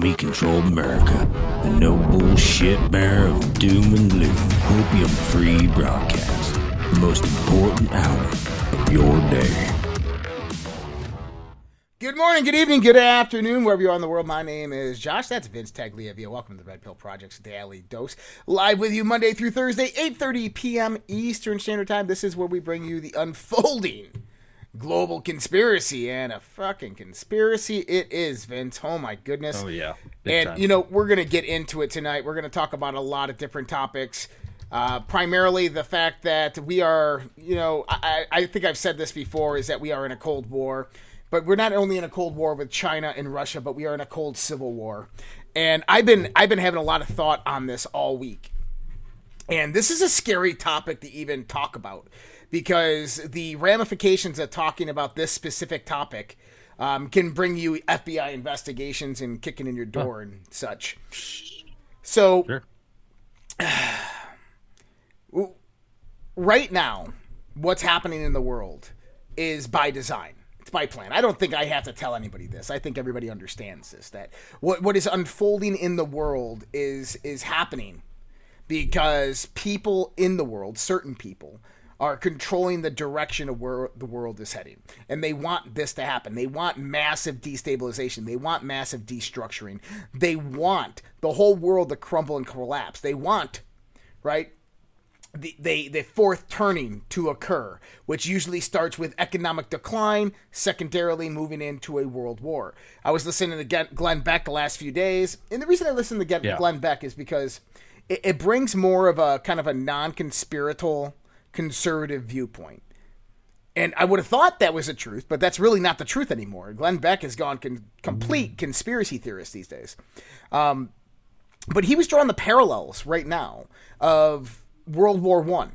Commie controlled America, the no bullshit bearer of doom and gloom, opium free broadcast, the most important hour of your day. Good morning, good evening, good afternoon, wherever you are in the world. My name is Josh. That's Vince Tagliavia. Welcome to the Red Pill Project's Daily Dose. Live with you Monday through Thursday, 8.30 p.m. Eastern Standard Time. This is where we bring you the unfolding global conspiracy. And a fucking conspiracy it is, Vince. Oh, my goodness. Oh yeah. Big And, time. you know, we're going to get into it tonight. We're going to talk about a lot of different topics. Uh, primarily the fact that we are, you know, I I think I've said this before, is that we are in a Cold War. But we're not only in a Cold War with China and Russia, but we are in a cold civil war. And I've been I've been having a lot of thought on this all week. And this is a scary topic to even talk about because the ramifications of talking about this specific topic um, can bring you FBI investigations and kicking in your door and such. So, Sure. right now, what's happening in the world is by design. It's by plan. I don't think I have to tell anybody this. I think everybody understands this. That what what is unfolding in the world is is happening because people in the world, certain people, are controlling the direction of where the world is heading. And they want this to happen. They want massive destabilization. They want massive destructuring. They want the whole world to crumble and collapse. They want, right? the, they the fourth turning to occur, which usually starts with economic decline, secondarily moving into a world war. I was listening to Glenn- Beck the last few days, and the reason I listen to Glenn, Yeah. Beck is because it, it brings more of a kind of a non-conspiratorial conservative viewpoint. And I would have thought that was the truth, but that's really not the truth anymore. Glenn Beck has gone con- complete conspiracy theorist these days. Um, but he was drawing the parallels right now of World War One,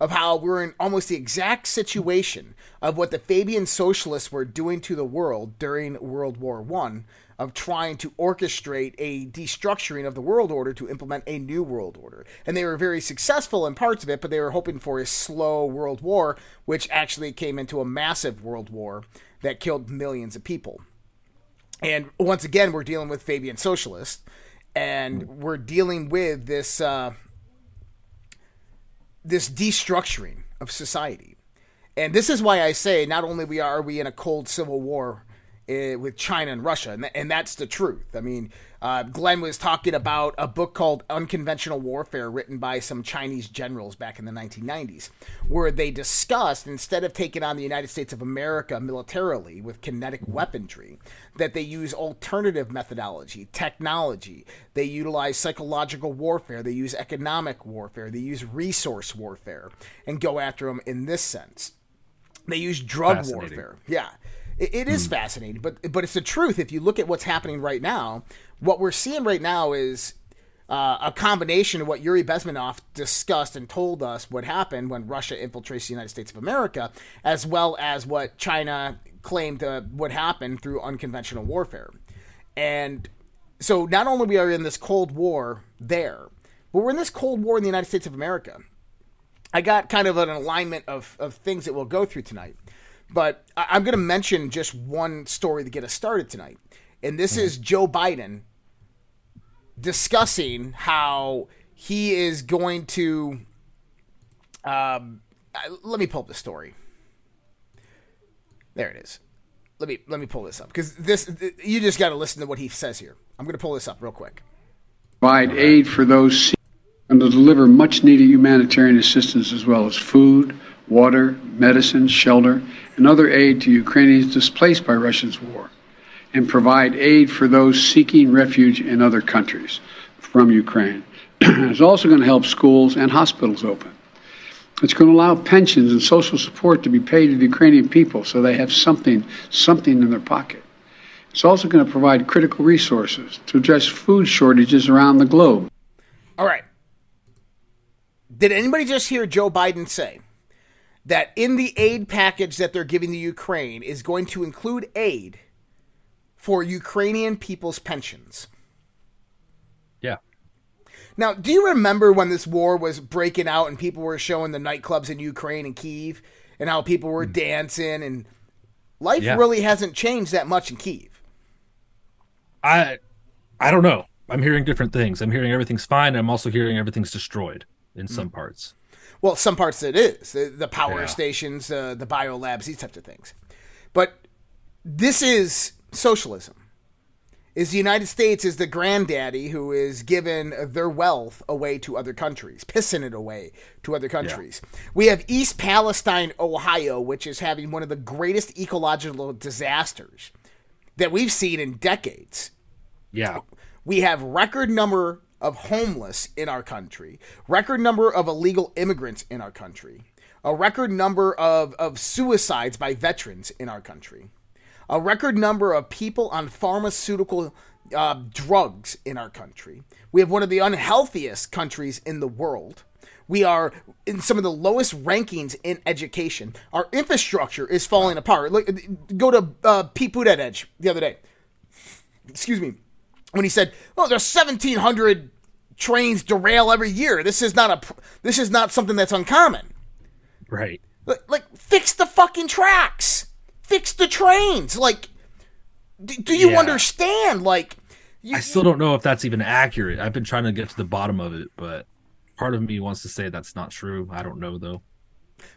of how we're in almost the exact situation of what the Fabian socialists were doing to the world during World War One, of trying to orchestrate a destructuring of the world order to implement a new world order. And they were very successful in parts of it, but they were hoping for a slow world war, which actually came into a massive world war that killed millions of people. And once again, we're dealing with Fabian socialists, and we're dealing with this uh, this destructuring of society. And this is why I say not only we are we in a cold civil war uh, with China and Russia, and, th- and that's the truth. I mean, uh, Glenn was talking about a book called Unconventional Warfare, written by some Chinese generals back in the 1990s, where they discussed instead of taking on the United States of America militarily with kinetic weaponry, that they use alternative methodology, technology. They utilize psychological warfare. They use economic warfare. They use resource warfare, and go after them in this sense. They use drug warfare. Yeah, it, it is fascinating, but but it's the truth. If you look at what's happening right now, what we're seeing right now is uh, a combination of what Yuri Bezmenov discussed and told us what happened when Russia infiltrates the United States of America, as well as what China claimed uh, would happen through unconventional warfare. And so not only we are in this Cold War there, but we're in this Cold War in the United States of America. I got kind of an alignment of, of things that we'll go through tonight. But I, I'm going to mention just one story to get us started tonight. And this is Joe Biden discussing how he is going to. Um, let me pull up the story. There it is. Let me let me pull this up because this th- you just got to listen to what he says here. I'm going to pull this up real quick. provide aid for those and to deliver much needed humanitarian assistance as well as food, water, medicine, shelter, and other aid to Ukrainians displaced by Russia's war, and provide aid for those seeking refuge in other countries from Ukraine. it's also going to help schools and hospitals open. It's going to allow pensions and social support to be paid to the Ukrainian people so they have something, something in their pocket. It's also going to provide critical resources to address food shortages around the globe. All right. Did anybody just hear Joe Biden say that in the aid package that they're giving the Ukraine is going to include aid for Ukrainian people's pensions? Yeah. Now, do you remember when this war was breaking out and people were showing the nightclubs in Ukraine and Kiev and how people were dancing and life Yeah. really hasn't changed that much in Kiev. I I don't know. I'm hearing different things. I'm hearing everything's fine. I'm also hearing everything's destroyed in Hmm. some parts. Well, some parts it is the, the power Yeah. stations, uh, the biolabs, these types of things. But this is socialism. Is the United States is the granddaddy who is giving their wealth away to other countries, pissing it away to other countries. We have East Palestine, Ohio, which is having one of the greatest ecological disasters that we've seen in decades Yeah. we have record number of homeless in our country, record number of illegal immigrants in our country, a record number of, of suicides by veterans in our country, a record number of people on pharmaceutical uh, drugs in our country. We have one of the unhealthiest countries in the world. We are in some of the lowest rankings in education. Our infrastructure is falling apart. Look, go to uh, Pete Buttigieg the other day. Excuse me when he said, "Well, there's 1,700 trains derail every year. This is not a this is not something that's uncommon. Right. Like, like fix the fucking tracks, fix the trains. Like, do, do you Yeah. understand? Like, you, I still don't know if that's even accurate. I've been trying to get to the bottom of it, but part of me wants to say that's not true. I don't know though.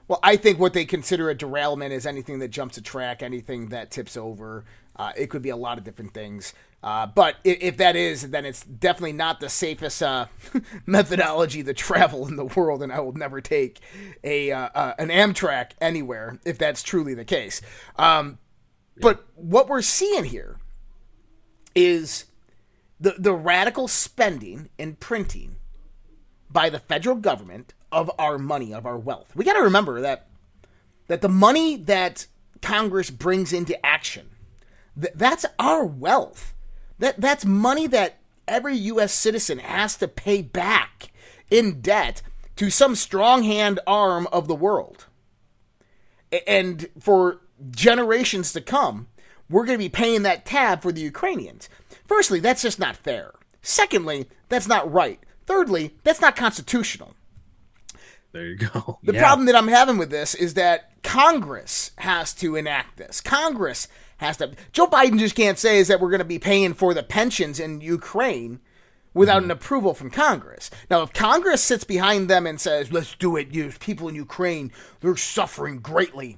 Well, I think what they consider a derailment is anything that jumps a track, anything that tips over. Uh, it could be a lot of different things. Uh, but if, if that is, then it's definitely not the safest uh, methodology to travel in the world, and I will never take a uh, uh, an Amtrak anywhere if that's truly the case. Um, But what we're seeing here is the the radical spending and printing by the federal government of our money, of our wealth. We got to remember that that the money that Congress brings into action, th- that's our wealth. That that's money that every U.S. citizen has to pay back in debt to some strong hand arm of the world. And for generations to come, we're going to be paying that tab for the Ukrainians. Firstly, that's just not fair. Secondly, that's not right. Thirdly, that's not constitutional. There you go. The Yeah. problem that I'm having with this is that Congress has to enact this. Congress has to. Joe Biden just can't say is that we're going to be paying for the pensions in Ukraine without an approval from Congress. Now, if Congress sits behind them and says, "Let's do it," you people in Ukraine they're suffering greatly.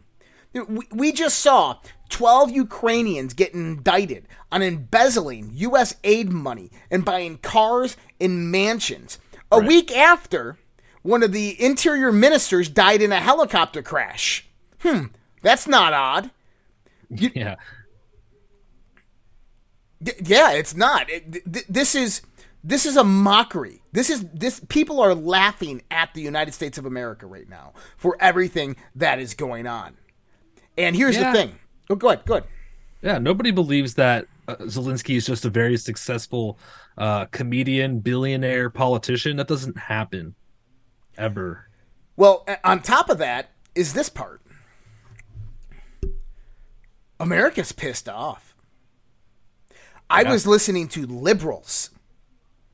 We, we just saw 12 Ukrainians get indicted on embezzling U.S. aid money and buying cars and mansions. A week after, one of the interior ministers died in a helicopter crash. Hmm, that's not odd. Yeah. D- yeah, it's not. It, th- this is this is a mockery. This is this people are laughing at the United States of America right now for everything that is going on. And here's Yeah. the thing. Oh, go ahead. Go ahead. Yeah, nobody believes that uh, Zelensky is just a very successful uh, comedian, billionaire, politician. That doesn't happen ever. Well, on top of that is this part. America's pissed off. I was listening to liberals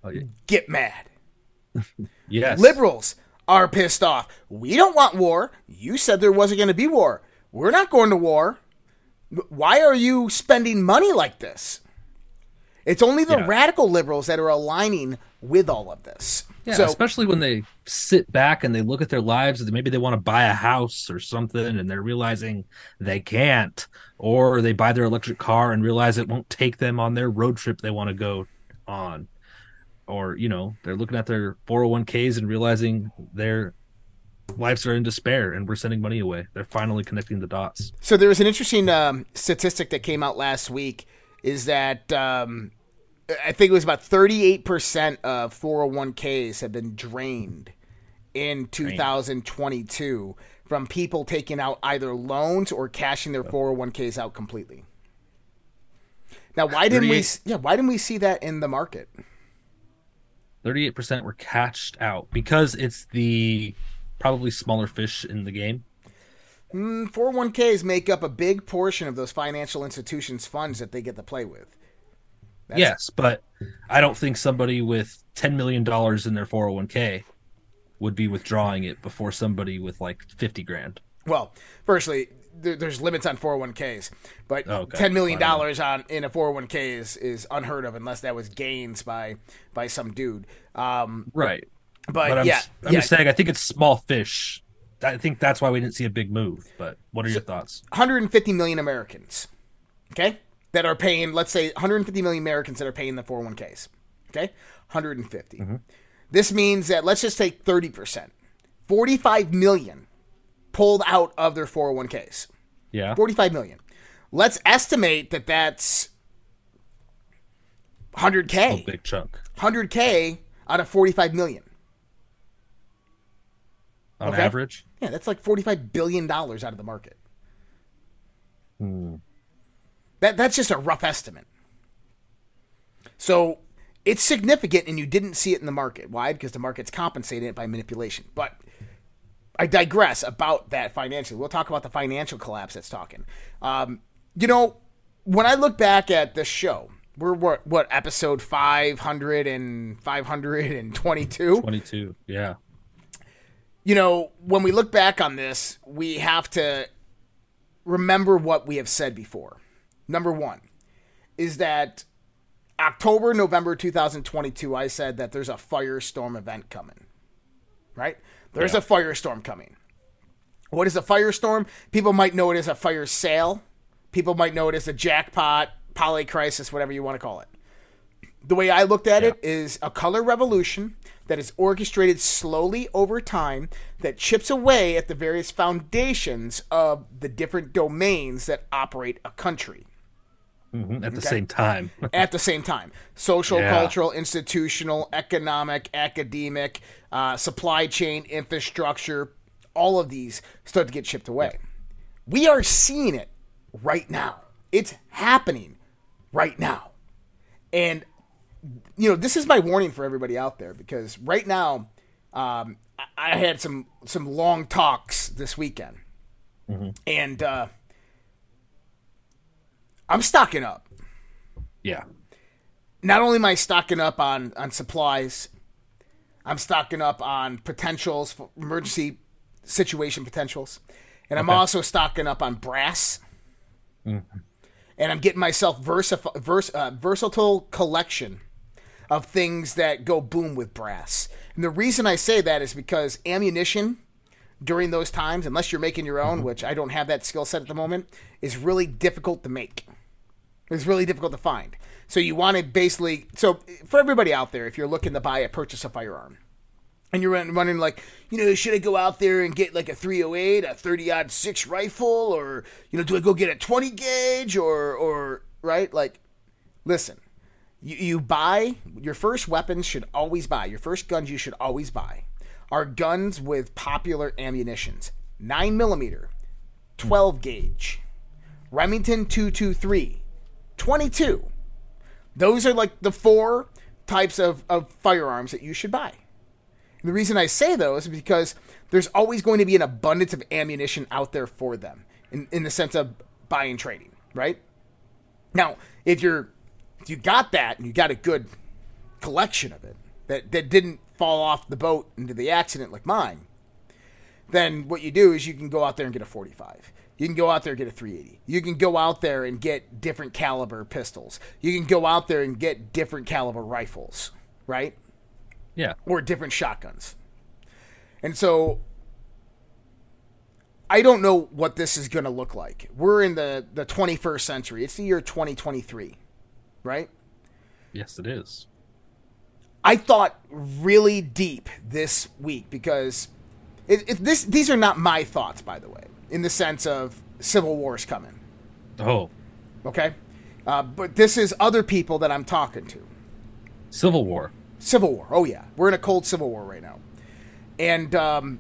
Oh, yeah. get mad. Yes, Liberals are pissed off. We don't want war. You said there wasn't going to be war. We're not going to war. Why are you spending money like this? It's only the Yeah. radical liberals that are aligning with all of this. Yeah, so, especially when they sit back and they look at their lives and maybe they want to buy a house or something and they're realizing they can't, or they buy their electric car and realize it won't take them on their road trip they want to go on, or you know they're looking at their 401ks and realizing their lives are in despair and we're sending money away. They're finally connecting the dots. So there was an interesting um, statistic that came out last week. Is that um, I think it was about thirty-eight percent of four hundred one ks have been drained in two thousand twenty-two from people taking out either loans or cashing their four hundred one ks out completely. Now, why didn't we? Yeah, why didn't we see that in the market? 38% were cashed out because it's the probably smaller fish in the game. Hmm, four hundred one ks make up a big portion of those financial institutions' funds that they get to play with. That's- yes, but I don't think somebody with ten million dollars in their four hundred one k would be withdrawing it before somebody with like fifty grand. Well, firstly, there's limits on 401ks, but Oh, Okay, ten million dollars on in a 401k is is unheard of unless that was gains by by some dude. Um, Right. but, But I'm, yeah, I'm yeah, just saying, I think it's small fish. I think that's why we didn't see a big move. But what are your thoughts? 150 million Americans, okay, that are paying. Let's say 150 million Americans that are paying the 401ks. Okay, 150. This means that let's just take 30 percent. 45 million pulled out of their 401ks. Yeah. 45 million. Let's estimate that that's 100k. A big chunk 100k out of 45 million. on Okay. average. Yeah, that's like 45 billion dollars out of the market. Hmm. That that's just a rough estimate. So it's significant, and you didn't see it in the market. Why? Because the market's compensating it by manipulation. But I digress about that financially. We'll talk about the financial collapse that's talking. Um, you know, when I look back at this show, we're what, what episode 500 and 522? 22. Yeah. you know, when we look back on this, we have to remember what we have said before. Number one is that October, November 2022, I said that there's a firestorm event coming. Right? There's Yeah. a firestorm coming. What is a firestorm? People might know it as a fire sale. People might know it as a jackpot, poly crisis, whatever you want to call it. The way I looked at it is a color revolution that is orchestrated slowly over time that chips away at the various foundations of the different domains that operate a country Mhm, At the same time. at the same time social, Yeah. cultural, institutional, economic, academic, uh, supply chain, infrastructure, all of these start to get chipped away. We are seeing it right now. It's happening right now. And, you know, this is my warning for everybody out there because right now, um, I- I had some, some long talks this weekend. And uh, I'm stocking up yeah. not only am I stocking up on on supplies, I'm stocking up on potentials, for emergency situation potentials, and I'm also stocking up on brass. And I'm getting myself versaf- vers- uh, versatile collection of things that go boom with brass. And the reason I say that is because ammunition during those times, unless you're making your own, which I don't have that skill set at the moment, is really difficult to make. It's really difficult to find. So you want to basically so for everybody out there, if you're looking to buy a purchase a firearm, and you're run- running like, you know, should I go out there and get like a 308, a 30 odd six rifle, or you know, do I go get a 20 gauge, or or right? Like, listen, you, you buy your first weapons should always buy your first guns you should always buy are guns with popular ammunitions, nine millimeter, 12 gauge, Remington 223, 22. Those are like the four types of, of firearms that you should buy. And the reason I say those is because there's always going to be an abundance of ammunition out there for them in, in the sense of buying and trading, right? Now, if you're if you got that and you got a good collection of it that, that didn't fall off the boat into the accident like mine, then what you do is you can go out there and get a 45. You can go out there and get a 380. You can go out there and get different caliber pistols. You can go out there and get different caliber rifles, right? Yeah. or different shotguns. And so I don't know what this is going to look like. We're in the, the 21st century. It's the year 2023, right? Yes, it is. I thought really deep this week because it, it, this these are not my thoughts, by the way, in the sense of civil wars coming. Oh, Okay, uh, but this is other people that I'm talking to. Civil War. Civil War. Oh yeah, we're in a cold civil war right now, and um,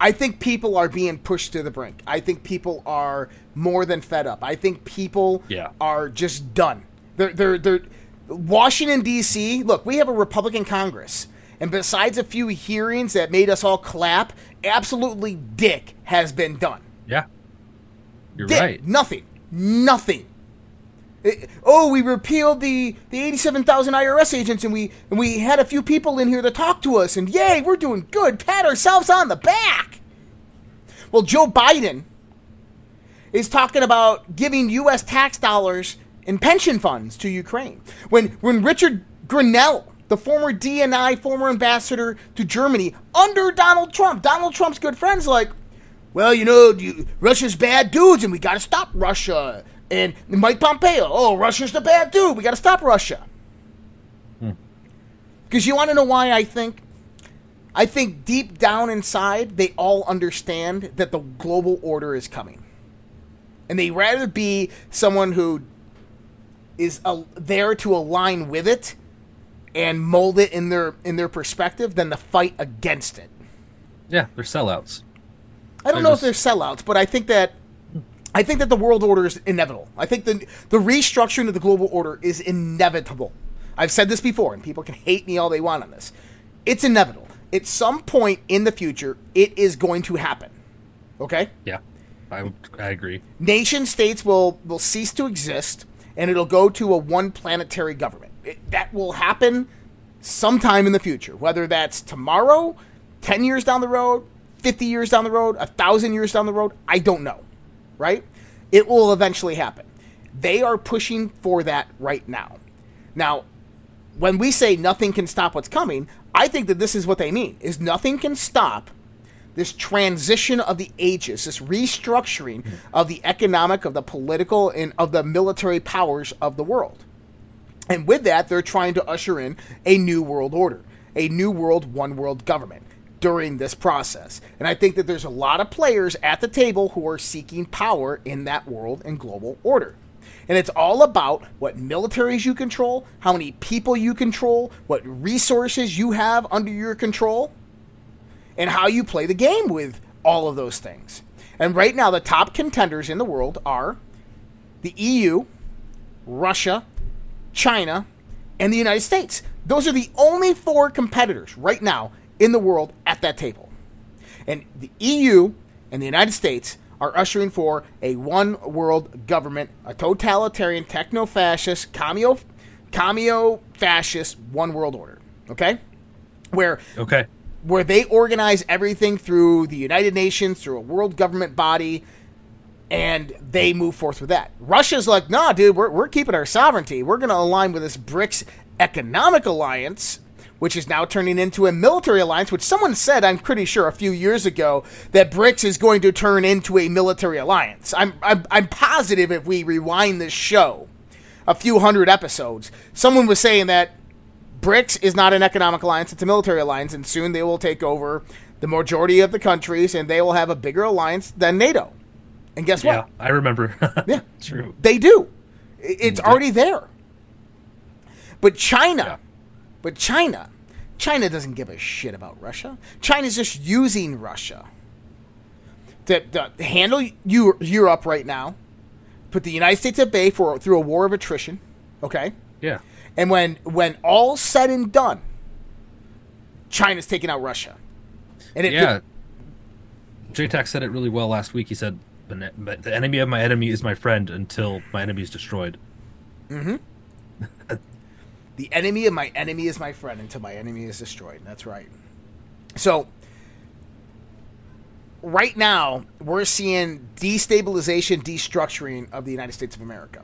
I think people are being pushed to the brink. I think people are more than fed up. I think people Yeah. are just done. They're they're they're Washington D.C. Look, we have a Republican Congress, and besides a few hearings that made us all clap, absolutely dick has been done. Yeah. You're Dick, right. Nothing. Nothing. It- oh, we repealed the the eighty-seven thousand IRS agents, and we and we had a few people in here to talk to us, and yay, we're doing good. Pat ourselves on the back. Well, Joe Biden is talking about giving U.S. tax dollars and pension funds to Ukraine. When when Richard Grenell, the former DNI former ambassador to Germany under Donald Trump, Donald Trump's good friends, like, well, you know, Russia's bad dudes, and we got to stop Russia. And Mike Pompeo, oh, Russia's the bad dude. We got to stop Russia. Because you want to know why I think? I think deep down inside, they all understand that the global order is coming. And they rather be someone who is uh, there to align with it and mold it in their in their perspective than to fight against it. Yeah, they're sellouts. I don't They're know just- if they're sellouts, but I think that I think that the world order is inevitable. I think the the restructuring of the global order is inevitable. I've said this before, and people can hate me all they want on this. It's inevitable. At some point in the future, it is going to happen. Okay? Yeah, I. I agree. Nation states will will cease to exist, and it'll go to a one planetary government. It, that will happen sometime in the future, whether that's tomorrow, ten years down the road, fifty years down the road, a thousand years down the road. I don't know. Right? It will eventually happen. They are pushing for that right now. Now, when we say nothing can stop what's coming, I think that this is what they mean: is nothing can stop this transition of the ages, this restructuring mm-hmm. of the economic, of the political, and of the military powers of the world. And with that, they're trying to usher in a new world order, a new world, one world government during this process. And I think that there's a lot of players at the table who are seeking power in that world and global order. And it's all about what militaries you control, how many people you control, what resources you have under your control and how you play the game with all of those things. And right now, the top contenders in the world are the EU, Russia, China, and the United States. Those are the only four competitors right now in the world at that table. And the EU and the United States are ushering for a one world government, a totalitarian, techno fascist, commio, commio fascist one world order. Okay? Where Okay. where they organize everything through the United Nations, through a world government body, and they move forth with that. Russia's like, nah, dude, we're, we're keeping our sovereignty. We're going to align with this BRICS economic alliance, which is now turning into a military alliance, which someone said, I'm pretty sure, a few years ago, that BRICS is going to turn into a military alliance. I'm, I'm, I'm positive if we rewind this show a few hundred episodes, someone was saying that BRICS is not an economic alliance, it's a military alliance, and soon they will take over the majority of the countries and they will have a bigger alliance than NATO. And guess what? Yeah. I remember. Yeah. True. They do. It's mm, already there. But China, Yeah. but China, China doesn't give a shit about Russia. China's just using Russia to, to handle Eu- Europe right now, put the United States at bay for through a war of attrition. Okay. Yeah. And when when all's said and done, China's taking out Russia. And it Yeah. JTAC said it really well last week. He said, "The ne- but "The enemy of my enemy is my friend until my enemy is destroyed." the enemy of my enemy is my friend until my enemy is destroyed. That's right. So right now we're seeing destabilization, destructuring of the United States of America.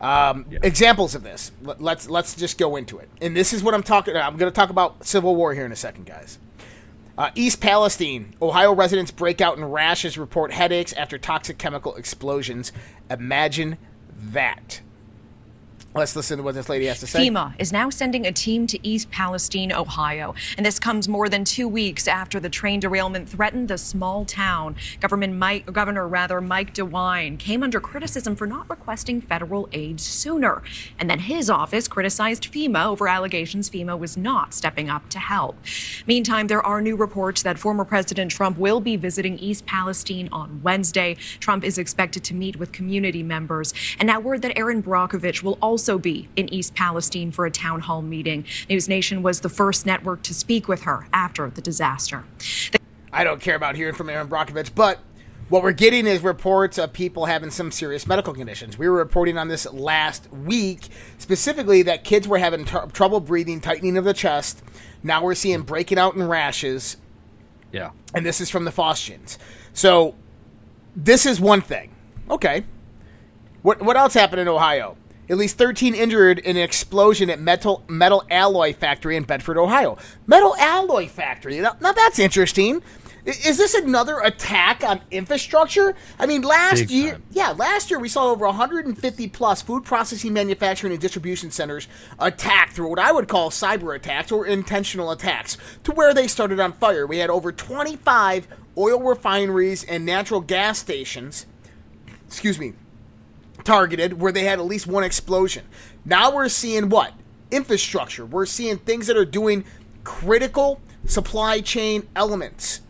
Um, Yeah. Examples of this. Let- Let's let's just go into it. And this is what I'm talking. I'm going to talk about civil war here in a second, guys. Uh, East Palestine, Ohio residents break out in rashes, report headaches after toxic chemical explosions. Imagine that. Let's listen to what this lady has to say. FEMA is now sending a team to East Palestine, Ohio. And this comes more than two weeks after the train derailment threatened the small town. Government Mike, Governor rather Mike DeWine came under criticism for not requesting federal aid sooner. And then his office criticized FEMA over allegations FEMA was not stepping up to help. Meantime, there are new reports that former President Trump will be visiting East Palestine on Wednesday. Trump is expected to meet with community members. And now word that Erin Brockovich will also be in East Palestine for a town hall meeting. News Nation was the first network to speak with her after the disaster. I don't care about hearing from Erin Brockovich, but what we're getting is reports of people having some serious medical conditions. We were reporting on this last week, specifically that kids were having tr- trouble breathing, tightening of the chest. Now we're seeing breaking out in rashes, Yeah. and this is from the Faustians. So this is one thing, Okay. What what else happened in Ohio? At least 13 injured in an explosion at metal metal alloy factory in Bedford, Ohio. Metal alloy factory. Now, now that's interesting. I- Is this another attack on infrastructure? I mean, last Big year, time. yeah, last year we saw over 150 plus food processing, manufacturing, and distribution centers attacked through what I would call cyber attacks or intentional attacks to where they started on fire. We had over 25 oil refineries and natural gas stations, excuse me, targeted where they had at least one explosion. Now we're seeing what? Infrastructure. We're seeing things that are doing critical supply chain elements.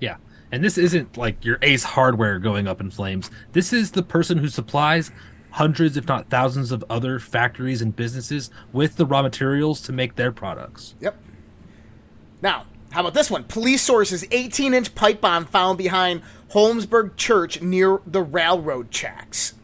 Yeah. And this isn't like your Ace hardware going up in flames. This is the person who supplies hundreds, if not thousands, of other factories and businesses with the raw materials to make their products. Yep. Now, how about this one? Police sources 18 inch pipe bomb found behind Holmesburg Church near the railroad tracks.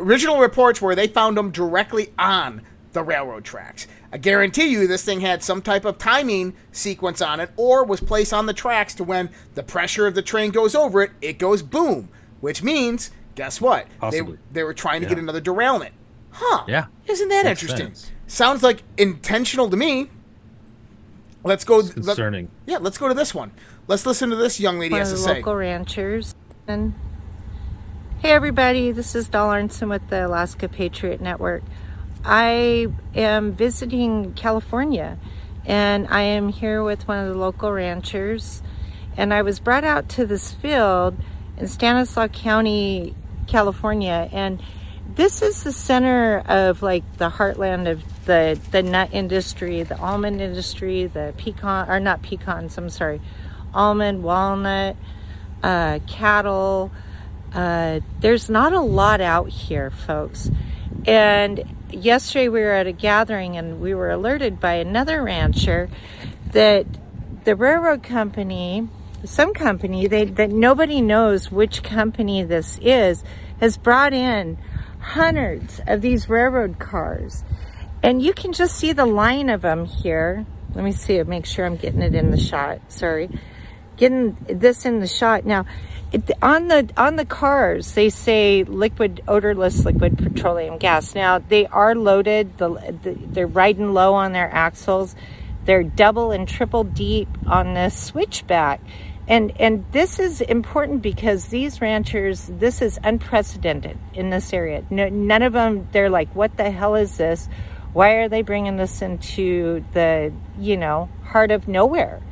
Original reports were they found them directly on the railroad tracks. I guarantee you this thing had some type of timing sequence on it or was placed on the tracks to when the pressure of the train goes over it, it goes boom. Which means, guess what? They, Possibly. they were trying to Yeah. get another derailment. Huh. Yeah. Isn't that Makes interesting? sense. Sounds like intentional to me. Let's go. let- concerning. yeah, let's go to this one. Let's listen to this young lady one has to the say. local ranchers. And hey, everybody, this is Dahl Arnson with the Alaska Patriot Network. I am visiting California, and I am here with one of the local ranchers. And I was brought out to this field in Stanislaus County, California, and this is the center of like the heartland of the the nut industry, the almond industry, the pecan or not pecans. I'm sorry, almond, walnut, uh, cattle. Uh, there's not a lot out here, folks. And yesterday we were at a gathering and we were alerted by another rancher that the railroad company, some company they, that nobody knows which company this is, has brought in hundreds of these railroad cars. And you can just see the line of them here. Let me see make sure I'm getting it in the shot. Sorry. Getting this in the shot. Now, it, on the on the cars, they say liquid odorless liquid petroleum gas. Now, they are loaded. The, the they're riding low on their axles. They're double and triple deep on the switchback. And and this is important because these ranchers, this is unprecedented in this area. No, none of them, they're like, what the hell is this? Why are they bringing this into the, you know, heart of nowhere?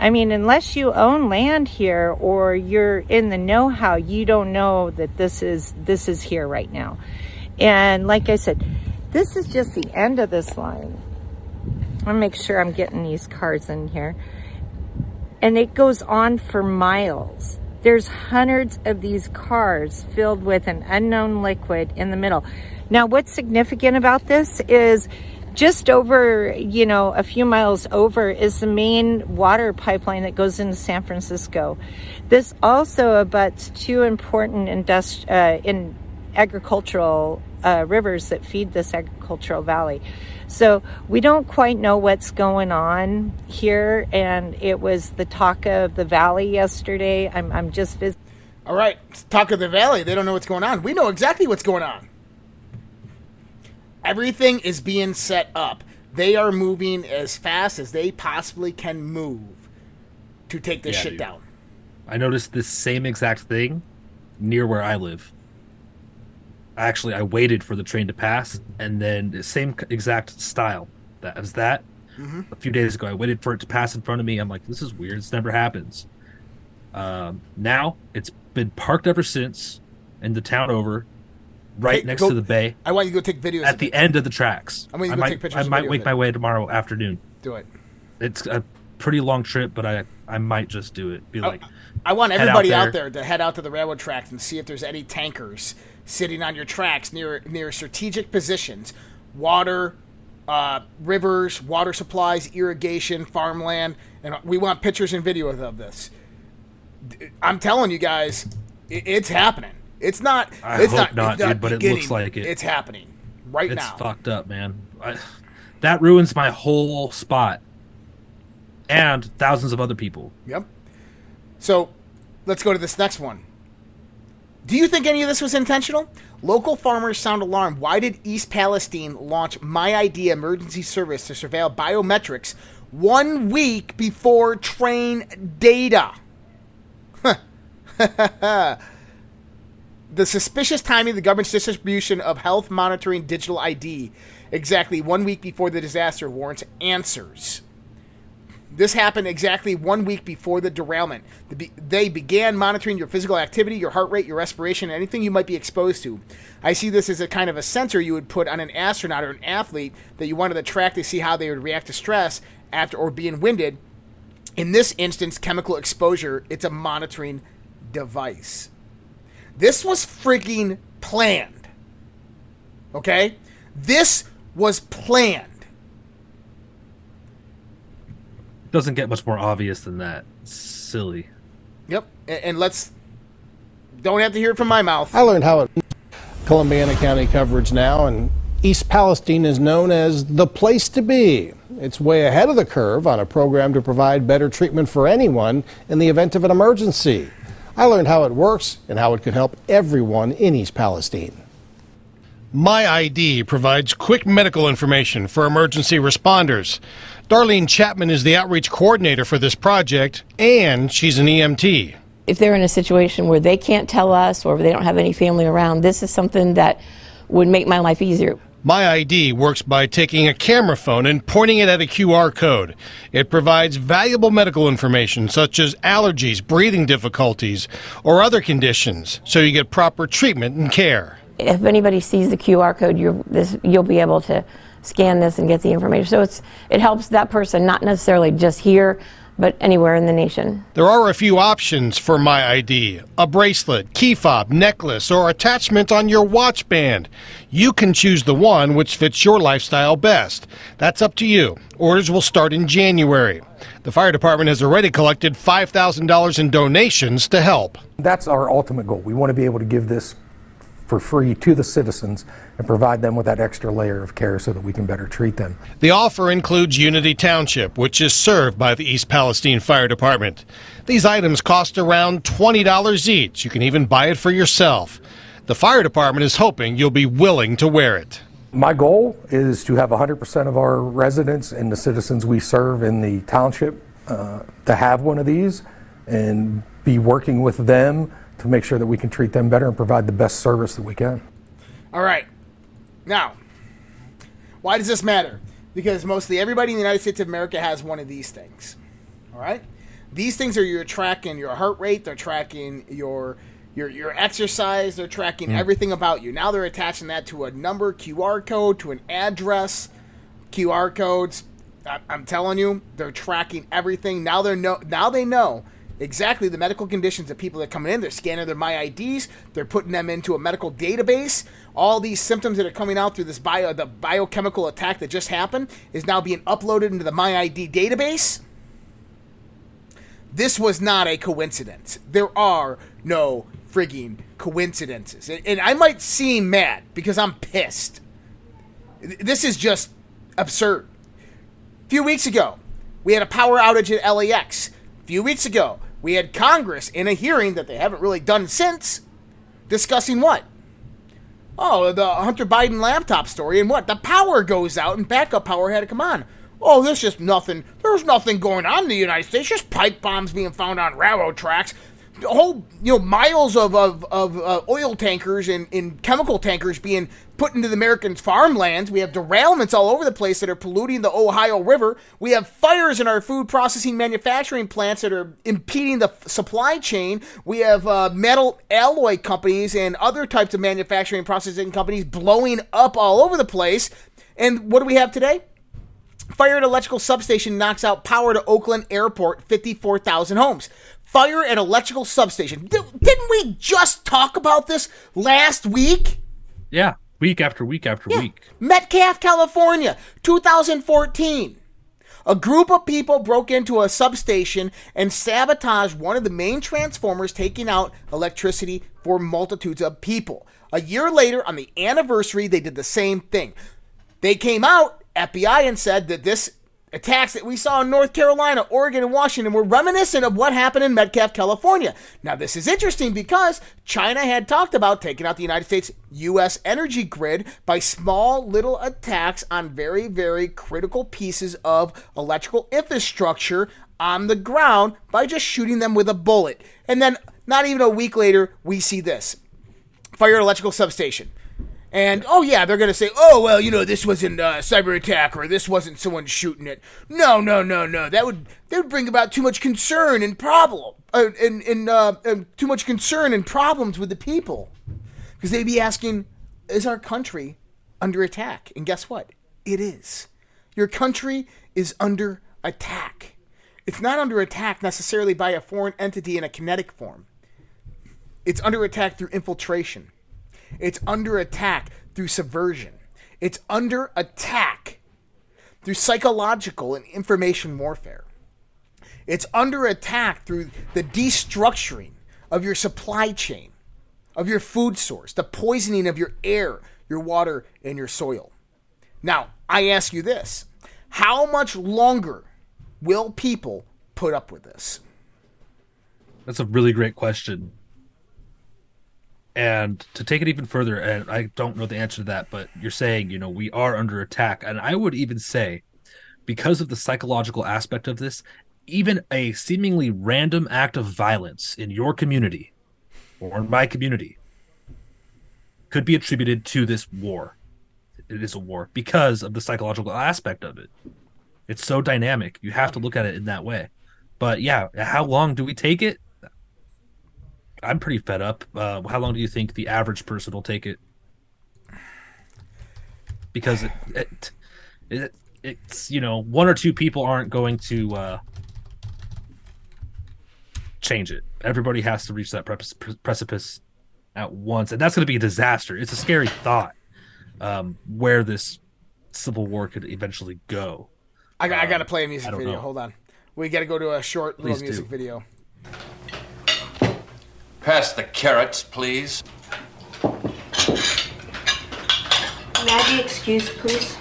I mean, unless you own land here or you're in the know-how, you don't know that this is this is here right now. And like I said, this is just the end of this line. I'll make sure I'm getting these cars in here. And it goes on for miles. There's hundreds of these cars filled with an unknown liquid in the middle. Now, what's significant about this is just over, you know, a few miles over is the main water pipeline that goes into San Francisco. This also abuts two important industri- uh, in agricultural uh, rivers that feed this agricultural valley. So we don't quite know what's going on here, and it was the talk of the valley yesterday. I'm, I'm just visiting. All right, talk of the valley. They don't know what's going on. We know exactly what's going on. Everything is being set up. They are moving as fast as they possibly can move to take this Yeah, shit dude. down. I noticed this same exact thing near where I live. Actually, I waited for the train to pass, and then the same exact style that as that. A few days ago, I waited for it to pass in front of me. I'm like, this is weird. This never happens. Um, now it's been parked ever since in the town over, right Hey, next go- to the bay, I want you to go take videos at the it. end of the tracks. I want you to might, take pictures I might video make my way tomorrow afternoon. Do it. It's a pretty long trip, but I I might just do it. Be like, I want Head out everybody out there. there. to head out to the railroad tracks and see if there's any tankers sitting on your tracks near near strategic positions, water, uh, rivers, water supplies, irrigation, farmland, and we want pictures and videos of this. I'm telling you guys, it's happening. It's not. I it's hope not, not, it's not dude, but it looks like it. It's happening right it's now. It's fucked up, man. I, that ruins my whole spot, and thousands of other people. Yep. So, let's go to this next one. Do you think any of this was intentional? Local farmers sound alarmed. Why did East Palestine launch My ID emergency service to surveil biometrics one week before train data? the suspicious timing of the government's distribution of health monitoring digital ID exactly one week before the disaster warrants answers. This happened exactly one week before the derailment. They began monitoring your physical activity, your heart rate, your respiration, anything you might be exposed to. I see this as a kind of a sensor you would put on an astronaut or an athlete that you wanted to track to see how they would react to stress after or being winded. In this instance, chemical exposure, it's a monitoring device. This was freaking planned. Okay? This was planned. Doesn't get much more obvious than that. It's silly. Yep. And, let's don't have to hear it from my mouth. I learned how it Columbiana County coverage now and East Palestine is known as the place to be. It's way ahead of the curve on a program to provide better treatment for anyone in the event of an emergency. I learned how it works and how it could help everyone in East Palestine. My ID provides quick medical information for emergency responders. Darlene Chapman is the outreach coordinator for this project, and she's an EMT. If they're in a situation where they can't tell us or they don't have any family around, this is something that would make my life easier. My ID works by taking a camera phone and pointing it at a QR code. It provides valuable medical information such as allergies, breathing difficulties, or other conditions so you get proper treatment and care. If anybody sees the QR code, this, you'll be able to scan this and get the information. So it's it helps that person not necessarily just here, but anywhere in the nation. There are a few options for My ID a bracelet, key fob, necklace, or attachment on your watch band. You can choose the one which fits your lifestyle best. That's up to you. Orders will start in January. The fire department has already collected $5,000 in donations to help. That's our ultimate goal. We want to be able to give this for free to the citizens and provide them with that extra layer of care so that we can better treat them. The offer includes Unity Township, which is served by the East Palestine Fire Department. These items cost around $20 each. You can even buy it for yourself. The fire department is hoping you'll be willing to wear it. My goal is to have 100% of our residents and the citizens we serve in the township uh, to have one of these and be working with them to make sure that we can treat them better and provide the best service that we can. All right. Now, why does this matter? Because mostly everybody in the United States of America has one of these things. All right? These things are you're tracking your heart rate, they're tracking your your your exercise, they're tracking mm. everything about you. Now they're attaching that to a number, QR code, to an address, QR codes. I, I'm telling you, they're tracking everything. Now they're no now they know exactly the medical conditions of people that are coming in. They're scanning their My IDs. They're putting them into a medical database. All these symptoms that are coming out through this bio, the biochemical attack that just happened, is now being uploaded into the My ID database. This was not a coincidence. There are no frigging coincidences. And, and I might seem mad because I'm pissed. This is just absurd. A few weeks ago, we had a power outage at LAX. A few weeks ago, we had Congress in a hearing that they haven't really done since discussing what? Oh, the Hunter Biden laptop story and what? The power goes out and backup power had to come on. Oh, there's just nothing. There's nothing going on in the United States. Just pipe bombs being found on railroad tracks whole you know miles of of, of uh, oil tankers and, chemical tankers being put into the American farmlands. We have derailments all over the place that are polluting the Ohio River. We have fires in our food processing manufacturing plants that are impeding the f- supply chain. We have uh, metal alloy companies and other types of manufacturing processing companies blowing up all over the place. And what do we have today? Fire at electrical substation knocks out power to Oakland Airport, 54,000 homes fire an electrical substation. D- didn't we just talk about this last week? Yeah, week after week after yeah. week. Metcalf, California, 2014. A group of people broke into a substation and sabotaged one of the main transformers, taking out electricity for multitudes of people. A year later, on the anniversary, they did the same thing. They came out, FBI, and said that this attacks that we saw in North Carolina, Oregon, and Washington were reminiscent of what happened in Metcalf, California. Now, this is interesting because China had talked about taking out the United States U.S. energy grid by small little attacks on very, very critical pieces of electrical infrastructure on the ground by just shooting them with a bullet. And then, not even a week later, we see this fire electrical substation. And oh yeah, they're gonna say, oh well, you know, this wasn't a cyber attack or this wasn't someone shooting it. No, no, no, no. That would that would bring about too much concern and problem, uh, and and uh, uh, too much concern and problems with the people, because they'd be asking, is our country under attack? And guess what? It is. Your country is under attack. It's not under attack necessarily by a foreign entity in a kinetic form. It's under attack through infiltration. It's under attack through subversion. It's under attack through psychological and information warfare. It's under attack through the destructuring of your supply chain, of your food source, the poisoning of your air, your water, and your soil. Now, I ask you this how much longer will people put up with this? That's a really great question. And to take it even further, and I don't know the answer to that, but you're saying, you know, we are under attack. And I would even say, because of the psychological aspect of this, even a seemingly random act of violence in your community or in my community could be attributed to this war. It is a war because of the psychological aspect of it. It's so dynamic. You have to look at it in that way. But yeah, how long do we take it? I'm pretty fed up. Uh, how long do you think the average person will take it? Because it, it, it it's you know one or two people aren't going to uh, change it. Everybody has to reach that pre- precipice at once, and that's going to be a disaster. It's a scary thought um, where this civil war could eventually go. I, I got to play a music video. Know. Hold on. We got to go to a short Please little music do. video. Pass the carrots, please. May I be excused, please?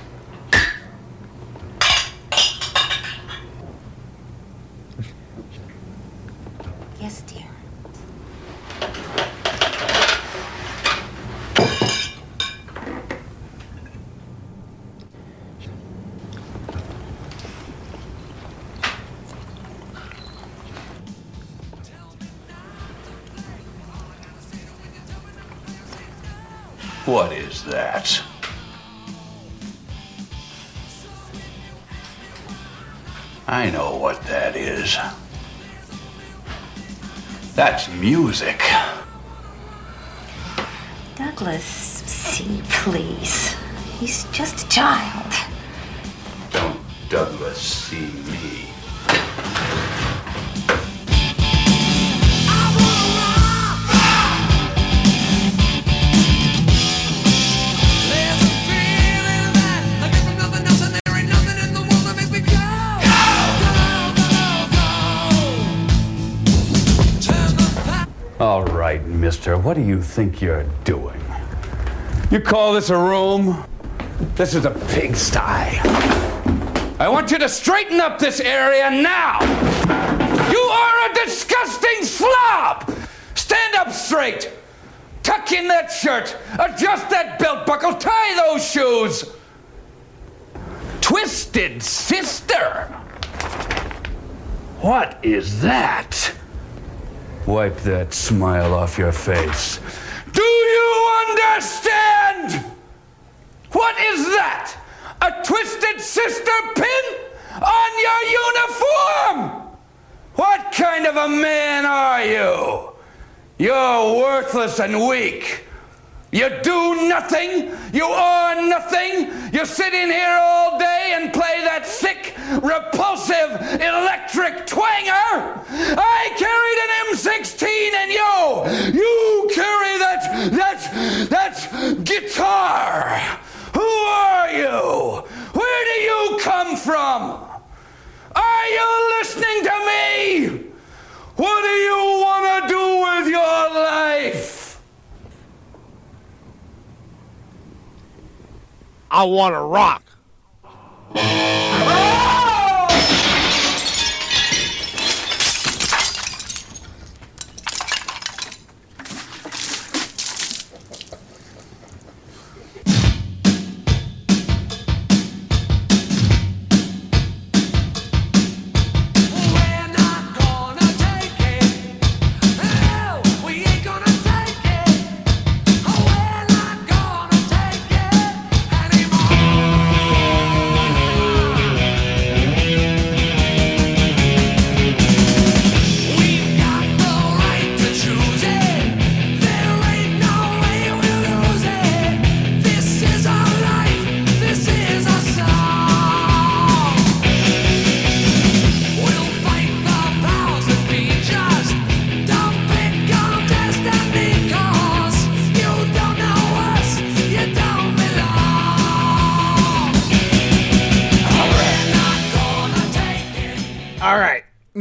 What is that? I know what that is. That's music. Douglas, see, please. He's just a child. Don't Douglas see me. What do you think you're doing? You call this a room? This is a pigsty. I want you to straighten up this area now! You are a disgusting slob! Stand up straight! Tuck in that shirt! Adjust that belt buckle! Tie those shoes! Twisted sister! What is that? Wipe that smile off your face. Do you understand? What is that? A twisted sister pin on your uniform? What kind of a man are you? You're worthless and weak. You do nothing. You earn nothing. You sit in here all day and play that sick, repulsive electric twanger. I carried an M16 and you, you carry that, that, that guitar. Who are you? Where do you come from? Are you listening to me? What do you want to do with your life? I want to rock. Ah!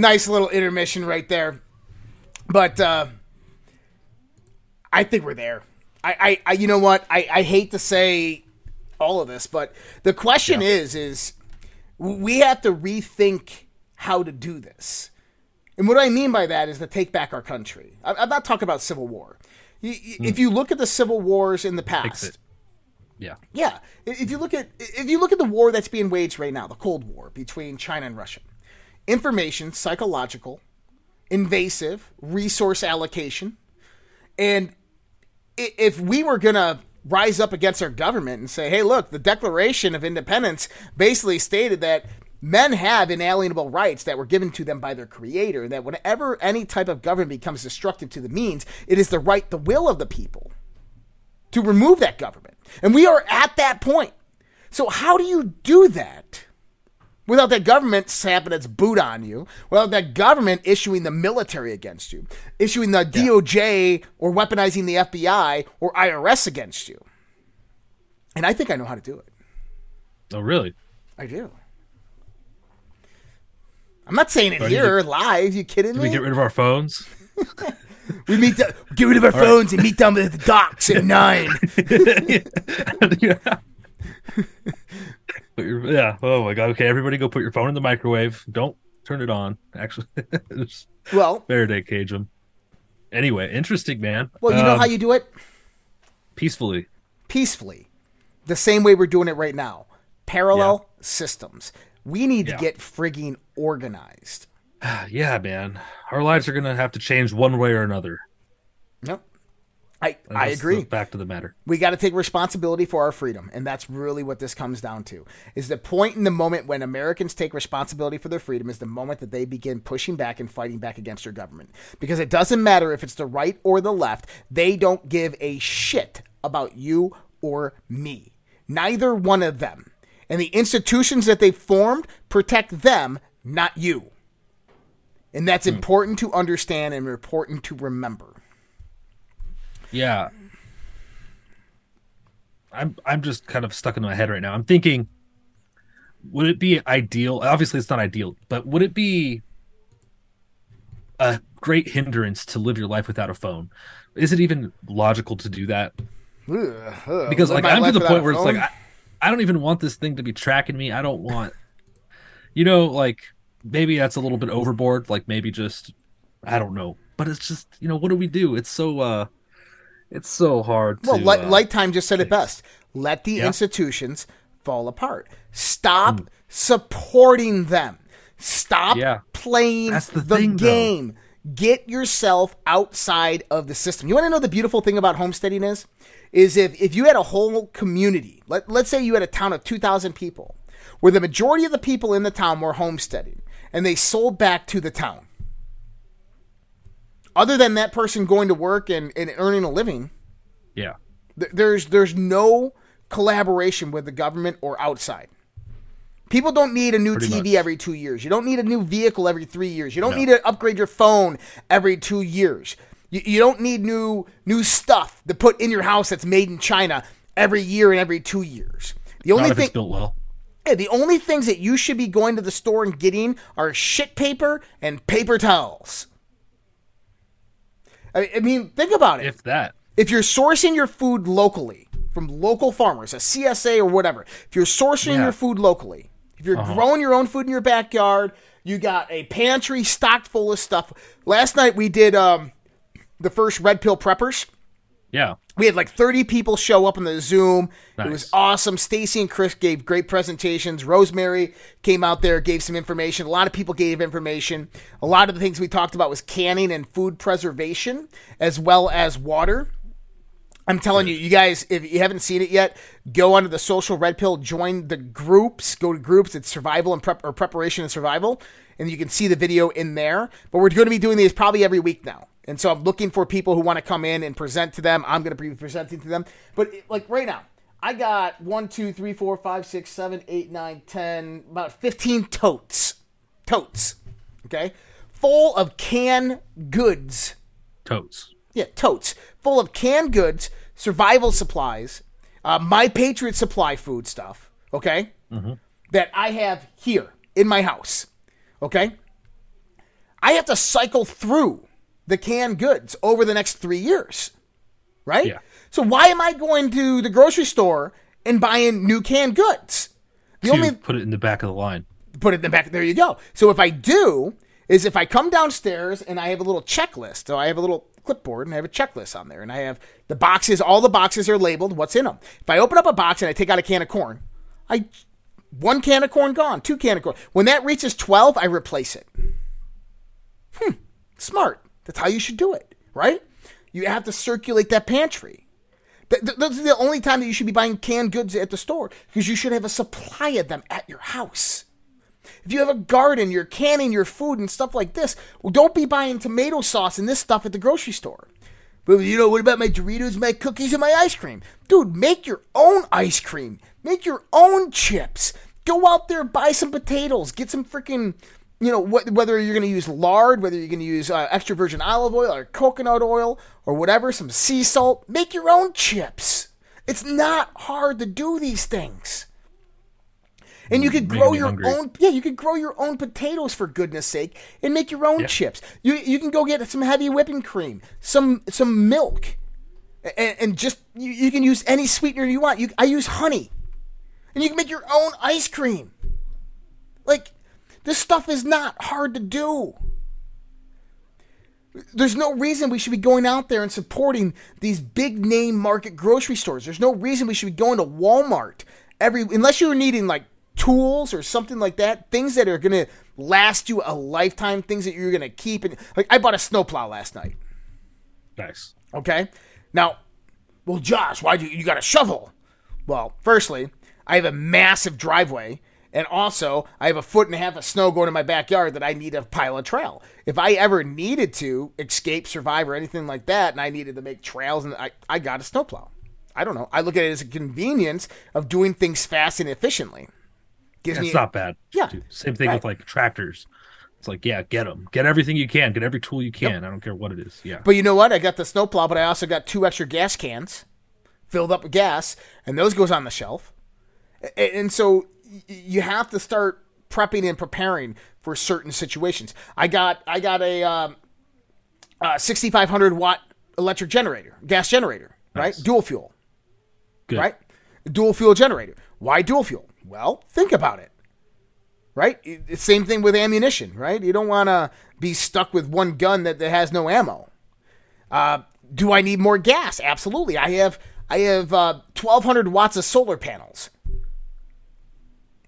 Nice little intermission right there. But uh, I think we're there. I, I, I you know what? I, I hate to say all of this, but the question is, is we have to rethink how to do this. And what I mean by that is to take back our country. I- I'm not talking about civil war. You, you- If you look at the civil wars in the past. Yeah. yeah. If you look at if you look at the war that's being waged right now, the Cold War between China and Russia, information, psychological, invasive, resource allocation, and if we were gonna rise up against our government and say, "Hey, look, the Declaration of Independence basically stated that." Men have inalienable rights that were given to them by their creator, and that whenever any type of government becomes destructive to the means, it is the right, the will of the people to remove that government. And we are at that point. So, how do you do that without that government slapping its boot on you, without that government issuing the military against you, issuing the DOJ or weaponizing the FBI or IRS against you? And I think I know how to do it. Oh, really? I do. I'm not saying it to- here live. You kidding me? we get rid of our phones? We meet. The, get rid of our All right. phones and meet them at the docks at nine. Put your, yeah. Oh my god. Okay, everybody, go put your phone in the microwave. Don't turn it on. Actually, Well- Faraday cage them. Anyway, interesting, man. Well, you know Um, how you do it? peacefully. peacefully, the same way we're doing it right now. Parallel systems. We need Yeah. to get frigging organized. Yeah, man. Our lives are gonna have to change one way or another. Yep. I, I agree. Uh, back to the matter. We got to take responsibility for our freedom, and that's really what this comes down to. Is the point in the moment when Americans take responsibility for their freedom is the moment that they begin pushing back and fighting back against their government. Because it doesn't matter if it's the right or the left, they don't give a shit about you or me. Neither one of them. And the institutions that they formed protect them, not you. And that's hmm. important to understand and important to remember. Yeah. I'm I'm just kind of stuck in my head right now. I'm thinking would it be ideal? Obviously it's not ideal, but would it be a great hindrance to live your life without a phone? Is it even logical to do that? Ugh. Because like I'm to the point where it's like? I, I don't even want this thing to be tracking me. I don't want you know, like maybe that's a little bit overboard, like maybe just I don't know. But it's just, you know, what do we do? It's so uh it's so hard Well, to Light, uh, Lighttime just said it best. Let the Yeah. institutions fall apart. Stop supporting them. Stop Yeah. playing That's the the, thing, though. game. Get yourself outside of the system. You want to know the beautiful thing about homesteading is? Is if, if you had a whole community, let, let's say you had a town of 2,000 people, where the majority of the people in the town were homesteading, and they sold back to the town. Other than that person going to work and, and earning a living, Yeah. Th- There's there's no collaboration with the government or outside. People don't need a new Pretty TV much. every two years. You don't need a new vehicle every three years. You don't No. need to upgrade your phone every two years. You, you don't need new new stuff to put in your house that's made in China every year and every two years. The only thing well. yeah, the only things that you should be going to the store and getting are shit paper and paper towels. I, I mean, think about it. If that. If you're sourcing your food locally from local farmers, a CSA or whatever, if you're sourcing Yeah. your food locally, if you're Uh-huh. growing your own food in your backyard, you got a pantry stocked full of stuff. Last night we did um, the first Red Pill Preppers. Yeah. We had like 30 people show up in the Zoom. It was awesome. Stacy and Chris gave great presentations. Rosemary came out there, gave some information. A lot of people gave information. A lot of the things we talked about was canning and food preservation, as well as water. I'm telling you, you guys, if you haven't seen it yet, go onto the social red pill, join the groups, go to groups. It's survival and prep or preparation and survival, and you can see the video in there. But we're going to be doing these probably every week now, and so I'm looking for people who want to come in and present to them. I'm going to be presenting to them. But like right now, I got one, two, three, four, five, six, seven, eight, nine, ten, about 15 totes, totes, okay, full of canned goods. Totes. Yeah, totes full of canned goods, survival supplies, uh, my Patriot Supply food stuff. Okay, that I have here in my house. Okay, I have to cycle through the canned goods over the next three years, right? Yeah. So why am I going to the grocery store and buying new canned goods? The to only put it in the back of the line. put it in the back. There you go. So if I do, is if I come downstairs and I have a little checklist. So I have a little clipboard and I have a checklist on there, and I have the boxes. All the boxes are labeled. What's in them? If I open up a box and I take out a can of corn, I one can of corn gone, two can of corn. When that reaches twelve, I replace it. Hmm, smart. That's how you should do it, right? You have to circulate that pantry. Th- th- That's the only time that you should be buying canned goods at the store because you should have a supply of them at your house. If you have a garden, you're canning your food and stuff like this. Well, don't be buying tomato sauce and this stuff at the grocery store. But you know, what about my Doritos, my cookies, and my ice cream? Dude, make your own ice cream. Make your own chips. Go out there, buy some potatoes. Get some freaking, you know, wh- whether you're going to use lard, whether you're going to use uh, extra virgin olive oil or coconut oil or whatever, some sea salt. Make your own chips. It's not hard to do these things. And you could grow your hungry. own yeah, you could grow your own potatoes for goodness sake and make your own chips. You you can go get some heavy whipping cream, some some milk, and, and just you, you can use any sweetener you want. You I use honey, and you can make your own ice cream. Like this stuff is not hard to do. There's no reason we should be going out there and supporting these big name market grocery stores. There's no reason we should be going to Walmart every unless you're needing like tools or something like that, things that are going to last you a lifetime, things that you're going to keep and like I bought a snowplow last night. Nice. Okay? Now, well Josh, why do you, you got a shovel? Well, firstly, I have a massive driveway and also I have a foot and a half of snow going in my backyard that I need to pile a trail. If I ever needed to escape, survive, or anything like that, and I needed to make trails, and I, I got a snowplow. I don't know. I look at it as a convenience of doing things fast and efficiently. Gives It's me not bad. Yeah. too. Same thing Right. with like tractors. It's like, yeah, get them. Get everything you can. Get every tool you can. I don't care what it is. Yeah. But you know what? I got the snowplow, but I also got two extra gas cans filled up with gas, and those goes on the shelf. A- And so you have to start prepping and preparing for certain situations. I got I got a um, uh, 6500 watt electric generator, gas generator, right? Dual fuel, Good. right? Dual fuel generator. Why dual fuel? Well, think about it. Right? It- same thing with ammunition, right? You don't want to be stuck with one gun that, that has no ammo. Uh, do I need more gas? Absolutely. I have I have uh, 1200 watts of solar panels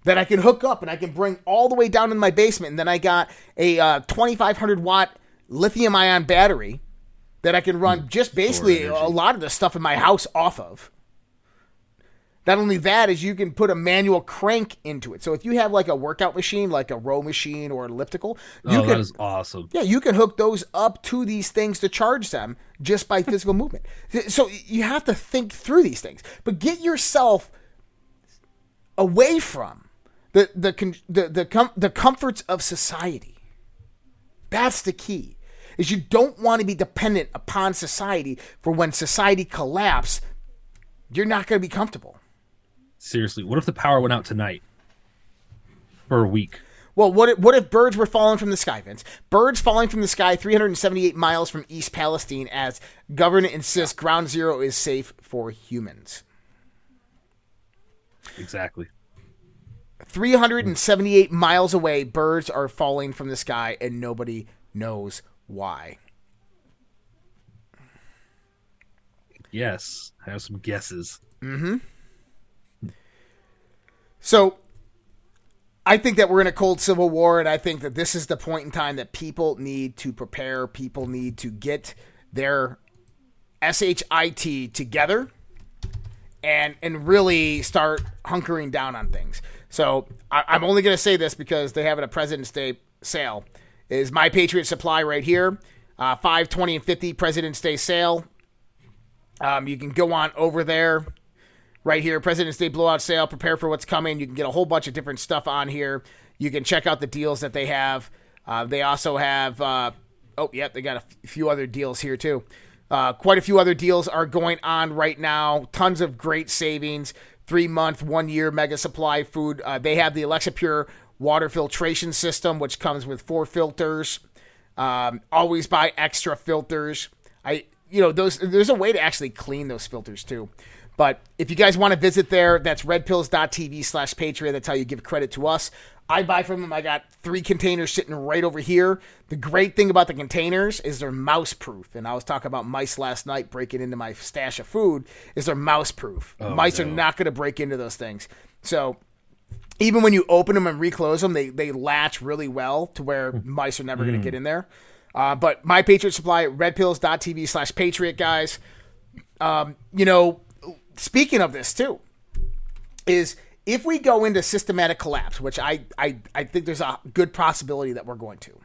that I can hook up and I can bring all the way down in my basement. And then I got a uh, 2500 watt lithium ion battery that I can run just basically a lot of the stuff in my house off of. Not only that, is you can put a manual crank into it. So if you have like a workout machine, like a row machine or elliptical, you oh, can that is awesome. yeah, you can hook those up to these things to charge them just by physical movement. So you have to think through these things, but get yourself away from the the con- the the, com- the comforts of society. That's the key. Is you don't want to be dependent upon society for when society collapses, you're not going to be comfortable. Seriously, what if the power went out tonight for a week? Well, what if, what if birds were falling from the sky, Vince? Birds falling from the sky 378 miles from East Palestine as government insists ground zero is safe for humans. Exactly. 378 miles away, birds are falling from the sky and nobody knows why. Yes. I have some guesses. Mm-hmm. So I think that we're in a cold civil war, and I think that this is the point in time that people need to prepare. People need to get their SHIT together and and really start hunkering down on things. So I, I'm only going to say this because they have it at President's Day sale. Is my Patriot Supply right here, uh, five twenty and fifty President's Day sale. Um, you can go on over there right here, President's Day blowout sale. Prepare for what's coming. You can get a whole bunch of different stuff on here. You can check out the deals that they have. Uh, they also have, uh, oh, yep, they got a f- few other deals here too. Uh, quite a few other deals are going on right now. Tons of great savings. Three month, one year mega supply food. Uh, they have the Alexapure water filtration system, which comes with four filters. Um, always buy extra filters. I, you know, those. There's a way to actually clean those filters too. But if you guys want to visit there, that's redpills.tv slash Patriot. That's how you give credit to us. I buy from them. I got three containers sitting right over here. The great thing about the containers is they're mouse proof. And I was talking about mice last night breaking into my stash of food. Is they're mouse proof. Oh, mice no. are not going to break into those things. So even when you open them and reclose them, they they latch really well to where mice are never going to get in there. Uh, but my Patriot Supply, redpills.tv slash Patriot, guys. Um, you know, speaking of this too, is if we go into systematic collapse, which I, I, I think there's a good possibility that we're going to.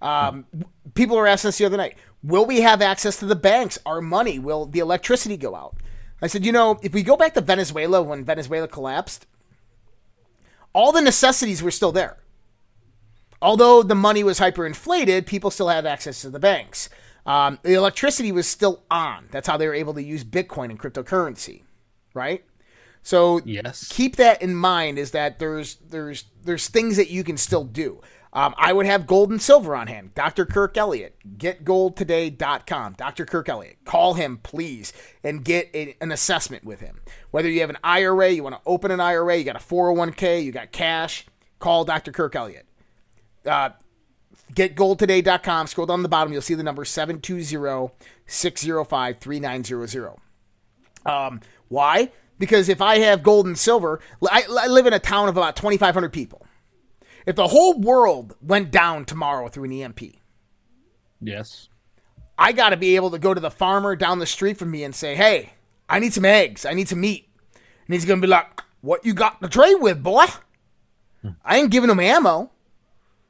Um, people were asking us the other night, will we have access to the banks, our money? Will the electricity go out? I said, you know, if we go back to Venezuela when Venezuela collapsed, all the necessities were still there. Although the money was hyperinflated, people still had access to the banks. Um, the electricity was still on. That's how they were able to use Bitcoin and cryptocurrency, right? So Yes. keep that in mind. Is that there's there's there's things that you can still do. Um, I would have gold and silver on hand. Dr. Kirk Elliott, getgoldtoday.com. Dr. Kirk Elliott, call him please and get a, an assessment with him. Whether you have an IRA, you want to open an IRA, you got a 401k, you got cash, call Dr. Kirk Elliott. Uh, getgoldtoday.com. Scroll down the bottom, you'll see the number 720-605-3900. Um, why? Because if I have gold and silver, I, I live in a town of about 2,500 people. If the whole world went down tomorrow through an EMP, Yes. I got to be able to go to the farmer down the street from me and say, hey, I need some eggs. I need some meat. And he's going to be like, what you got to trade with, boy? I ain't giving him ammo.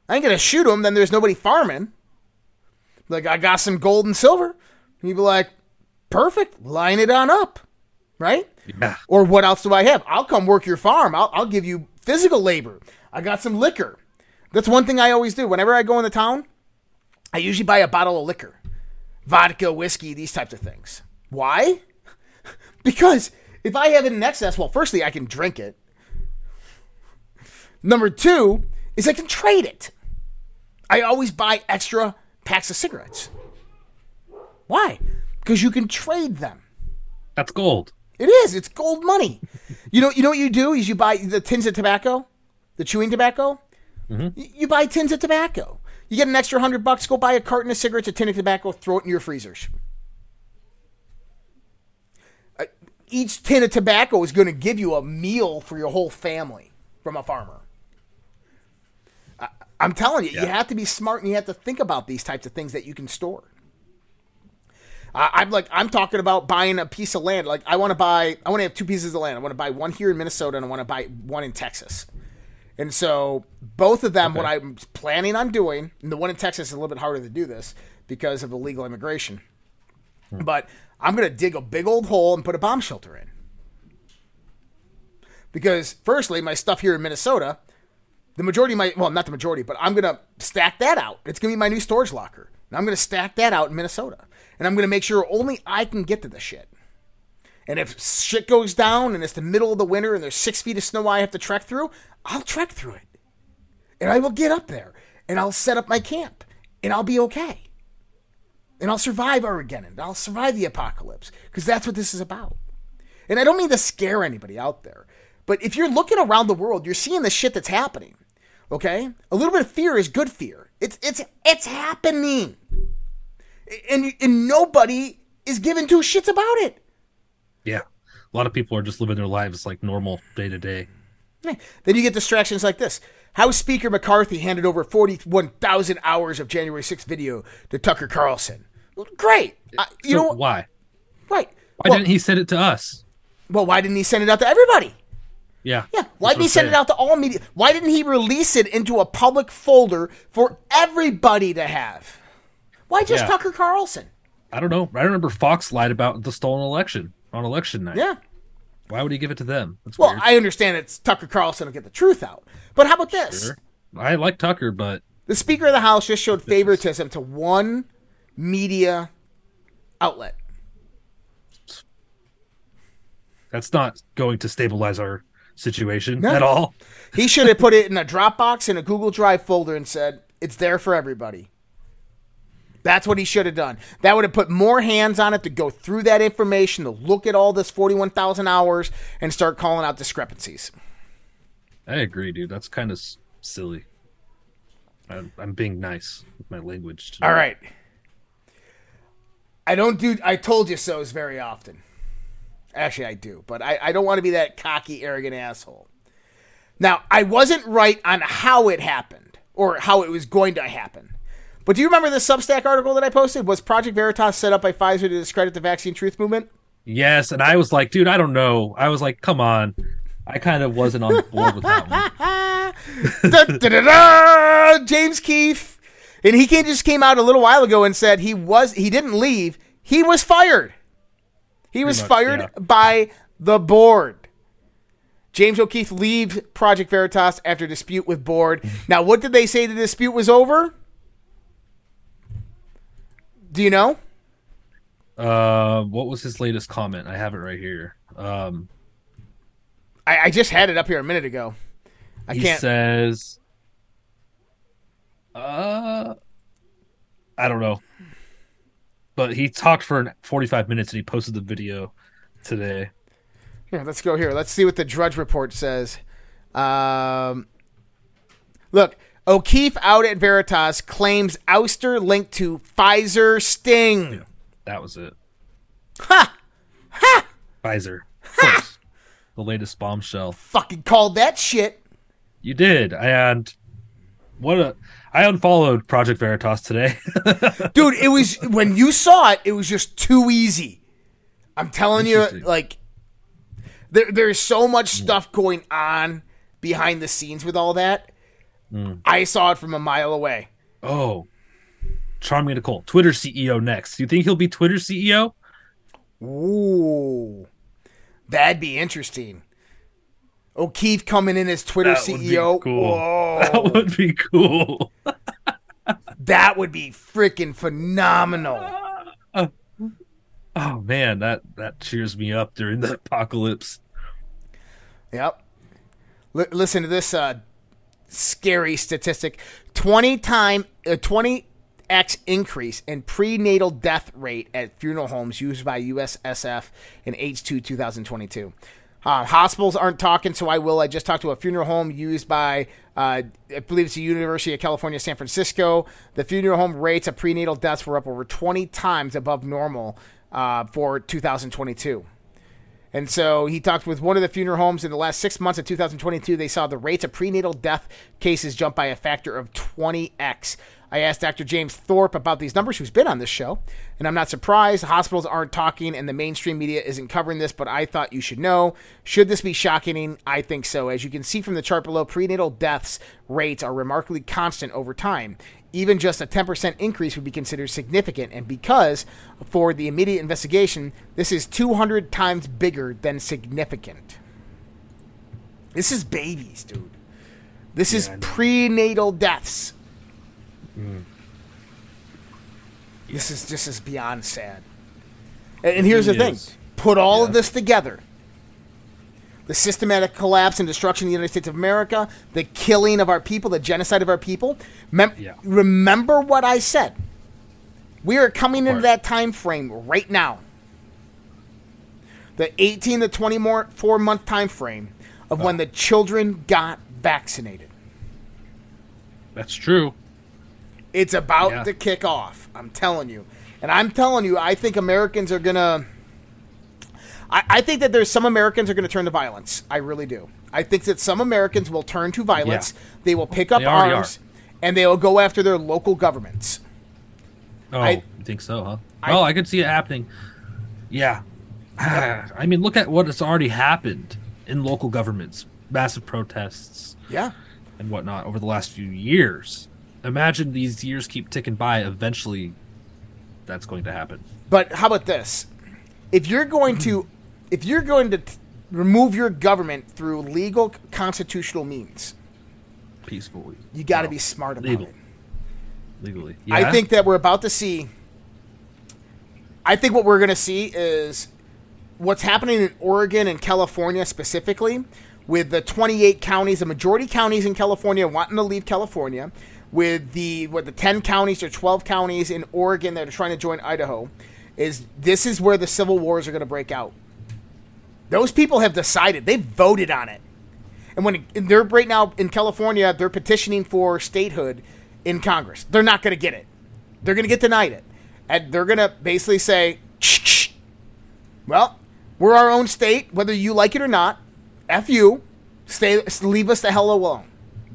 I ain't going to shoot him. Then there's nobody farming. Like, I got some gold and silver. And he'd be like, perfect. Line it on up. Right? Yeah. Or what else do I have? I'll come work your farm. I'll, I'll give you physical labor. I got some liquor. That's one thing I always do. Whenever I go into town, I usually buy a bottle of liquor, vodka, whiskey, these types of things. Why? Because if I have it in excess, well, firstly, I can drink it. Number two is I can trade it. I always buy extra packs of cigarettes. Why? Because you can trade them. That's gold. It is. It's gold money. you know. You know what you do is you buy the tins of tobacco, the chewing tobacco. Y- You buy tins of tobacco. You get an extra hundred bucks. Go buy a carton of cigarettes, a tin of tobacco, throw it in your freezers. Uh, Each tin of tobacco is going to give you a meal for your whole family from a farmer. I- I'm telling you, you have to be smart and you have to think about these types of things that you can store. I- I'm like, I'm talking about buying a piece of land. Like, I want to buy, I want to have two pieces of land. I want to buy one here in Minnesota and I want to buy one in Texas. And so, both of them, what I'm planning on doing, and the one in Texas is a little bit harder to do this because of illegal immigration. Hmm. But I'm going to dig a big old hole and put a bomb shelter in. Because, firstly, my stuff here in Minnesota, the majority of my, well, not the majority, but I'm going to stack that out. It's going to be my new storage locker. And I'm going to stack that out in Minnesota. And I'm going to make sure only I can get to the shit. And if shit goes down and it's the middle of the winter and there's six feet of snow I have to trek through, I'll trek through it. And I will get up there and I'll set up my camp and I'll be okay. And I'll survive Armageddon. I'll survive the apocalypse because that's what this is about. And I don't mean to scare anybody out there, but if you're looking around the world, you're seeing the shit that's happening. Okay? A little bit of fear is good fear. It's it's it's happening. And and nobody is giving two shits about it. Yeah. A lot of people are just living their lives like normal day to day. Then you get distractions like this. House Speaker McCarthy handed over 41,000 hours of January 6th video to Tucker Carlson. Great. I- you So know, why? right. Why well, didn't he send it to us? well, why didn't he send it out to everybody? Yeah. Yeah. Why didn't he send it out to all media? Why didn't he release it into a public folder for everybody to have? Why just Yeah. Tucker Carlson? I don't know. I remember Fox lied about the stolen election on election night. Yeah. Why would he give it to them? That's Well, weird. I understand it's Tucker Carlson to get the truth out. But how about this? Sure. I like Tucker, but The Speaker of the House just showed favoritism to one media outlet. that's not going to stabilize our situation No. at all. He should have put it in a Dropbox in a Google Drive folder and said, it's there for everybody. That's what he should have done. That would have put more hands on it to go through that information, to look at all this 41,000 hours and start calling out discrepancies. I agree, dude. That's kind of silly. I'm, I'm being nice with my language. Today. All right. I don't do I told you so's very often. Actually, I do, but I, I don't want to be that cocky, arrogant asshole. Now, I wasn't right on how it happened or how it was going to happen. But do you remember the Substack article that I posted? Was Project Veritas set up by Pfizer to discredit the vaccine truth movement? Yes, and I was like, dude, I don't know. I was like, come on. I kind of wasn't on board with that one. Da, da, da, da! James Keefe, and he came, just came out a little while ago and said he was he didn't leave. He was fired. He was much, fired yeah. by the board. James O'Keefe leaves Project Veritas after dispute with board. Now, what did they say the dispute was over? Do you know? Uh, what was his latest comment? I have it right here. Um, I, I just had it up here a minute ago. I he can't. says, uh, I don't know, but he talked for 45 minutes and he posted the video today. Yeah, let's go here. Let's see what the Drudge Report says. Um, look, O'Keefe out at Veritas claims ouster linked to Pfizer sting. Yeah, That was it. Ha! Ha! Pfizer. Course. the latest bombshell. Fucking called that shit. You did, and what a I unfollowed Project Veritas today. Dude, it was when you saw it, it was just too easy. I'm telling you, like there there's so much stuff going on behind the scenes with all that. Mm. I saw it from a mile away. oh, Charming Nicole, Twitter CEO next. Do you think he'll be Twitter CEO? Ooh. That'd be interesting. O'Keefe coming in as Twitter That CEO. cool. Whoa. That would be cool. That would be freaking phenomenal. Oh man, that that cheers me up during the apocalypse. Yep. L- listen to this uh, scary statistic: twenty time, uh, twenty x increase in prenatal death rate at funeral homes used by UCSF in H2 2022. Uh, hospitals aren't talking, so I will. I just talked to a funeral home used by, uh, I believe it's the University of California, San Francisco. The funeral home rates of prenatal deaths were up over 20 times above normal uh, for 2022. And so he talked with one of the funeral homes in the last six months of 2022. They saw the rates of prenatal death cases jump by a factor of 20x. I asked Dr. James Thorp about these numbers, who's been on this show, and I'm not surprised. Hospitals aren't talking and the mainstream media isn't covering this, but I thought you should know. Should this be shocking? I think so. As you can see from the chart below, prenatal deaths rates are remarkably constant over time. Even just a 10% increase would be considered significant, and because for the immediate investigation, this is 200 times bigger than significant. This is babies, dude. This is prenatal deaths. Mm. This is this is beyond sad. And, and here's the really thing: put all of this together. The systematic collapse and destruction of the United States of America, the killing of our people, the genocide of our people. Mem- Yeah. Remember what I said. We are coming into that time frame right now. The 18 to 24 month time frame of when uh. the children got vaccinated. That's true. It's about Yeah. to kick off. I'm telling you. And I'm telling you, I think Americans are going to. I, think that there's some Americans are going to turn to violence. I really do. I think that some Americans will turn to violence. They will pick up arms and they will go after their local governments. Oh, I- you think so, huh? I- well, I could see it happening. Yeah. I mean, look at what has already happened in local governments massive protests Yeah. and whatnot over the last few years. Imagine these years keep ticking by. Eventually, that's going to happen. But how about this? If you're going to, if you're going to t- remove your government through legal constitutional means, Peacefully. you got to Well, be smart about legal. it. Legally. I think that we're about to see. I think what we're going to see is what's happening in Oregon and California specifically, with the 28 counties, the majority counties in California wanting to leave California, with the what the ten counties or twelve counties in Oregon that are trying to join Idaho, is this is where the civil wars are going to break out. Those people have decided; they voted on it, and when and they're right now in California, they're petitioning for statehood in Congress. They're not going to get it. They're going to get denied it, and they're going to basically say, "Well, we're our own state, whether you like it or not. F you, stay, leave us the hell alone."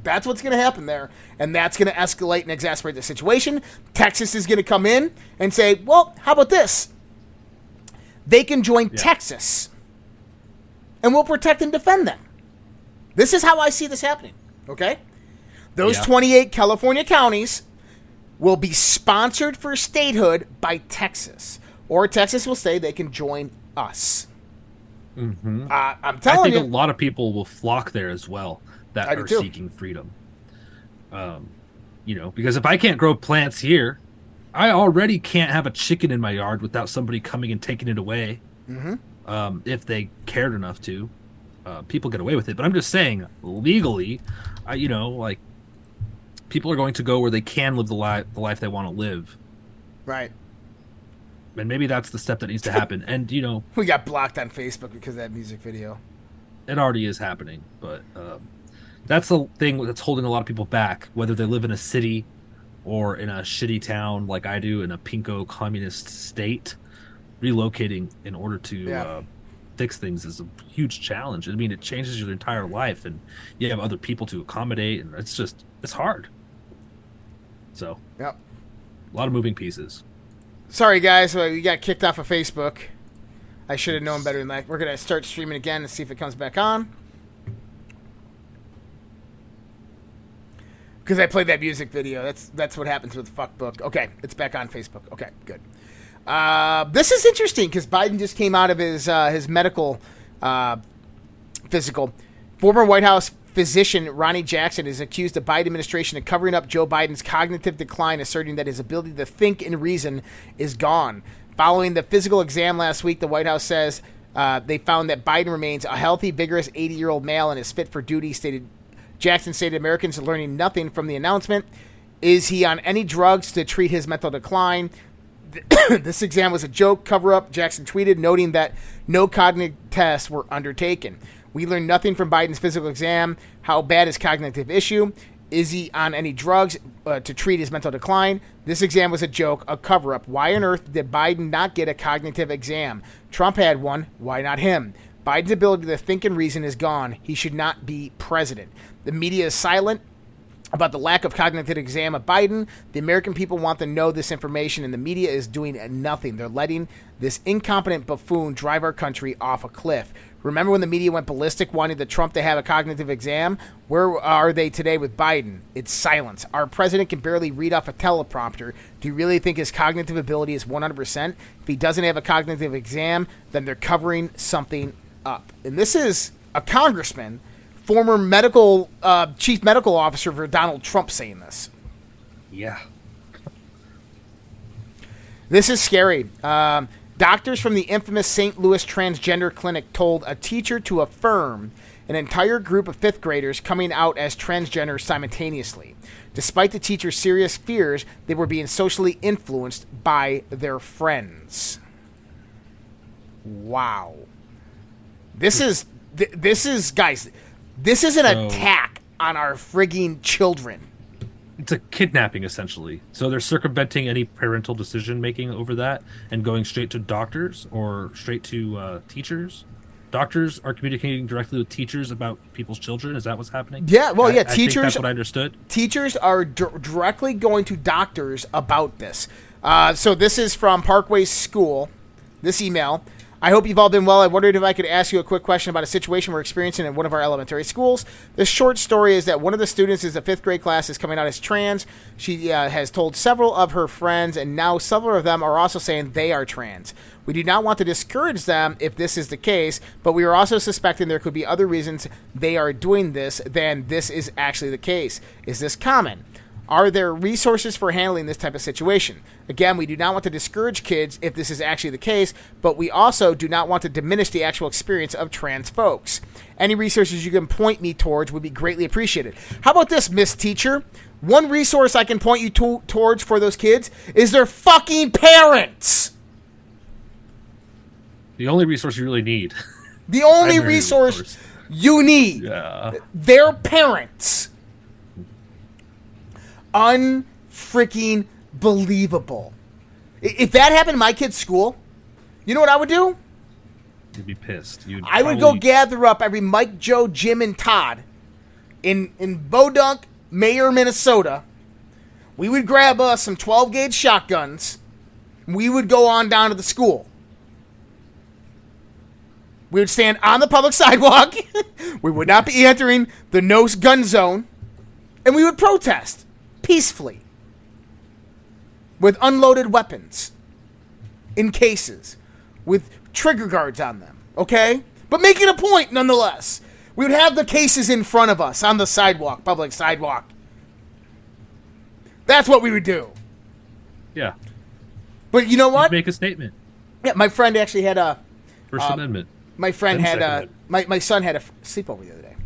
That's what's going to happen there, and that's going to escalate and exacerbate the situation. Texas is going to come in and say, "Well, how about this? They can join Texas, and we'll protect and defend them." This is how I see this happening. Okay, those Yeah. 28 California counties will be sponsored for statehood by Texas, or Texas will say they can join us. Mm-hmm. Uh, I'm I think you, a lot of people will flock there as well that I are seeking freedom. Um, you know, because if I can't grow plants here, I already can't have a chicken in my yard without somebody coming and taking it away. Mhm. Um, if they cared enough to, uh, people get away with it. But I'm just saying, legally, I, you know, like people are going to go where they can live the life the life they want to live, right? and maybe that's the step that needs to happen. And you know, We got blocked on Facebook because of that music video. it already is happening but um, that's the thing that's holding a lot of people back whether they live in a city or in a shitty town like i do in a pinko communist state relocating in order to Yeah. uh, fix things is a huge challenge i mean it changes your entire life and you have other people to accommodate and it's just it's hard so Yep. a lot of moving pieces Sorry, guys, uh, we got kicked off of Facebook. I should have known better than that. We're gonna start streaming again and see if it comes back on. Because I played that music video. That's that's what happens with Fuckbook. Okay, it's back on Facebook. Okay, good. Uh, this is interesting because Biden just came out of his uh, his medical uh, physical. Former White House physician Ronny Jackson is accused the Biden administration of covering up Joe Biden's cognitive decline, asserting that his ability to think and reason is gone. Following the physical exam last week, the White House says uh, they found that Biden remains a healthy, vigorous 80 year old male and is fit for duty. Stated Jackson stated Americans are learning nothing from the announcement. Is he on any drugs to treat his mental decline? this exam was a joke cover up, Jackson tweeted, noting that no cognitive tests were undertaken. We learned nothing from Biden's physical exam. How bad is cognitive issue? Is he on any drugs uh, to treat his mental decline? This exam was a joke, a cover up. Why on earth did Biden not get a cognitive exam? Trump had one. Why not him? Biden's ability to think and reason is gone. He should not be president. The media is silent about the lack of cognitive exam of Biden. The American people want to know this information, and the media is doing nothing. They're letting this incompetent buffoon drive our country off a cliff. Remember when the media went ballistic wanting the Trump to have a cognitive exam? Where are they today with Biden? It's silence. Our president can barely read off a teleprompter. Do you really think his cognitive ability is 100%? If he doesn't have a cognitive exam, then they're covering something up. And this is a congressman former medical uh, chief medical officer for Donald Trump saying this. yeah This is scary. Um, doctors from the infamous St. Louis transgender clinic told a teacher to affirm an entire group of fifth graders coming out as transgender simultaneously. Despite the teacher's serious fears, they were being socially influenced by their friends. Wow. This is th- this is guys. This is an So- attack on our frigging children. it's a kidnapping essentially. So they're circumventing any parental decision making over that and going straight to doctors or straight to uh, teachers. Doctors are communicating directly with teachers about people's children. Is that what's happening? Yeah, well, I- yeah, I teachers- that's what I understood. teachers are d- directly going to doctors about this. Uh, so this is from Parkway School. This email. I hope you've all been well. I wondered if I could ask you a quick question about a situation we're experiencing in one of our elementary schools. The short story is that one of the students is a fifth grade class is coming out as trans. She uh, has told several of her friends, and now several of them are also saying they are trans. We do not want to discourage them if this is the case, but we are also suspecting there could be other reasons they are doing this than this is actually the case. Is this common? Are there resources for handling this type of situation? Again, we do not want to discourage kids if this is actually the case, but we also do not want to diminish the actual experience of trans folks. Any resources you can point me towards would be greatly appreciated. How about this, Miss Teacher? One resource I can point you to- towards for those kids is their fucking parents. The only resource you really need. The only resource you need Yeah. their parents. Unfreaking believable. If that happened in my kid's school, you know what I would do? You'd be pissed. You'd I would go gather up every Mike, Joe, Jim, and Todd in in Bodunk, Mayor, Minnesota. We would grab us some 12 gauge shotguns. We would go on down to the school. We would stand on the public sidewalk. we would not be entering the no gun zone. And we would protest peacefully with unloaded weapons in cases with trigger guards on them, okay? But making a point nonetheless. We would have the cases in front of us on the sidewalk, public sidewalk. That's what we would do. Yeah. But you know what? Make a statement. Yeah, my friend actually had a First Um, Amendment. my friend Then had a my, my son had a sleepover the other day,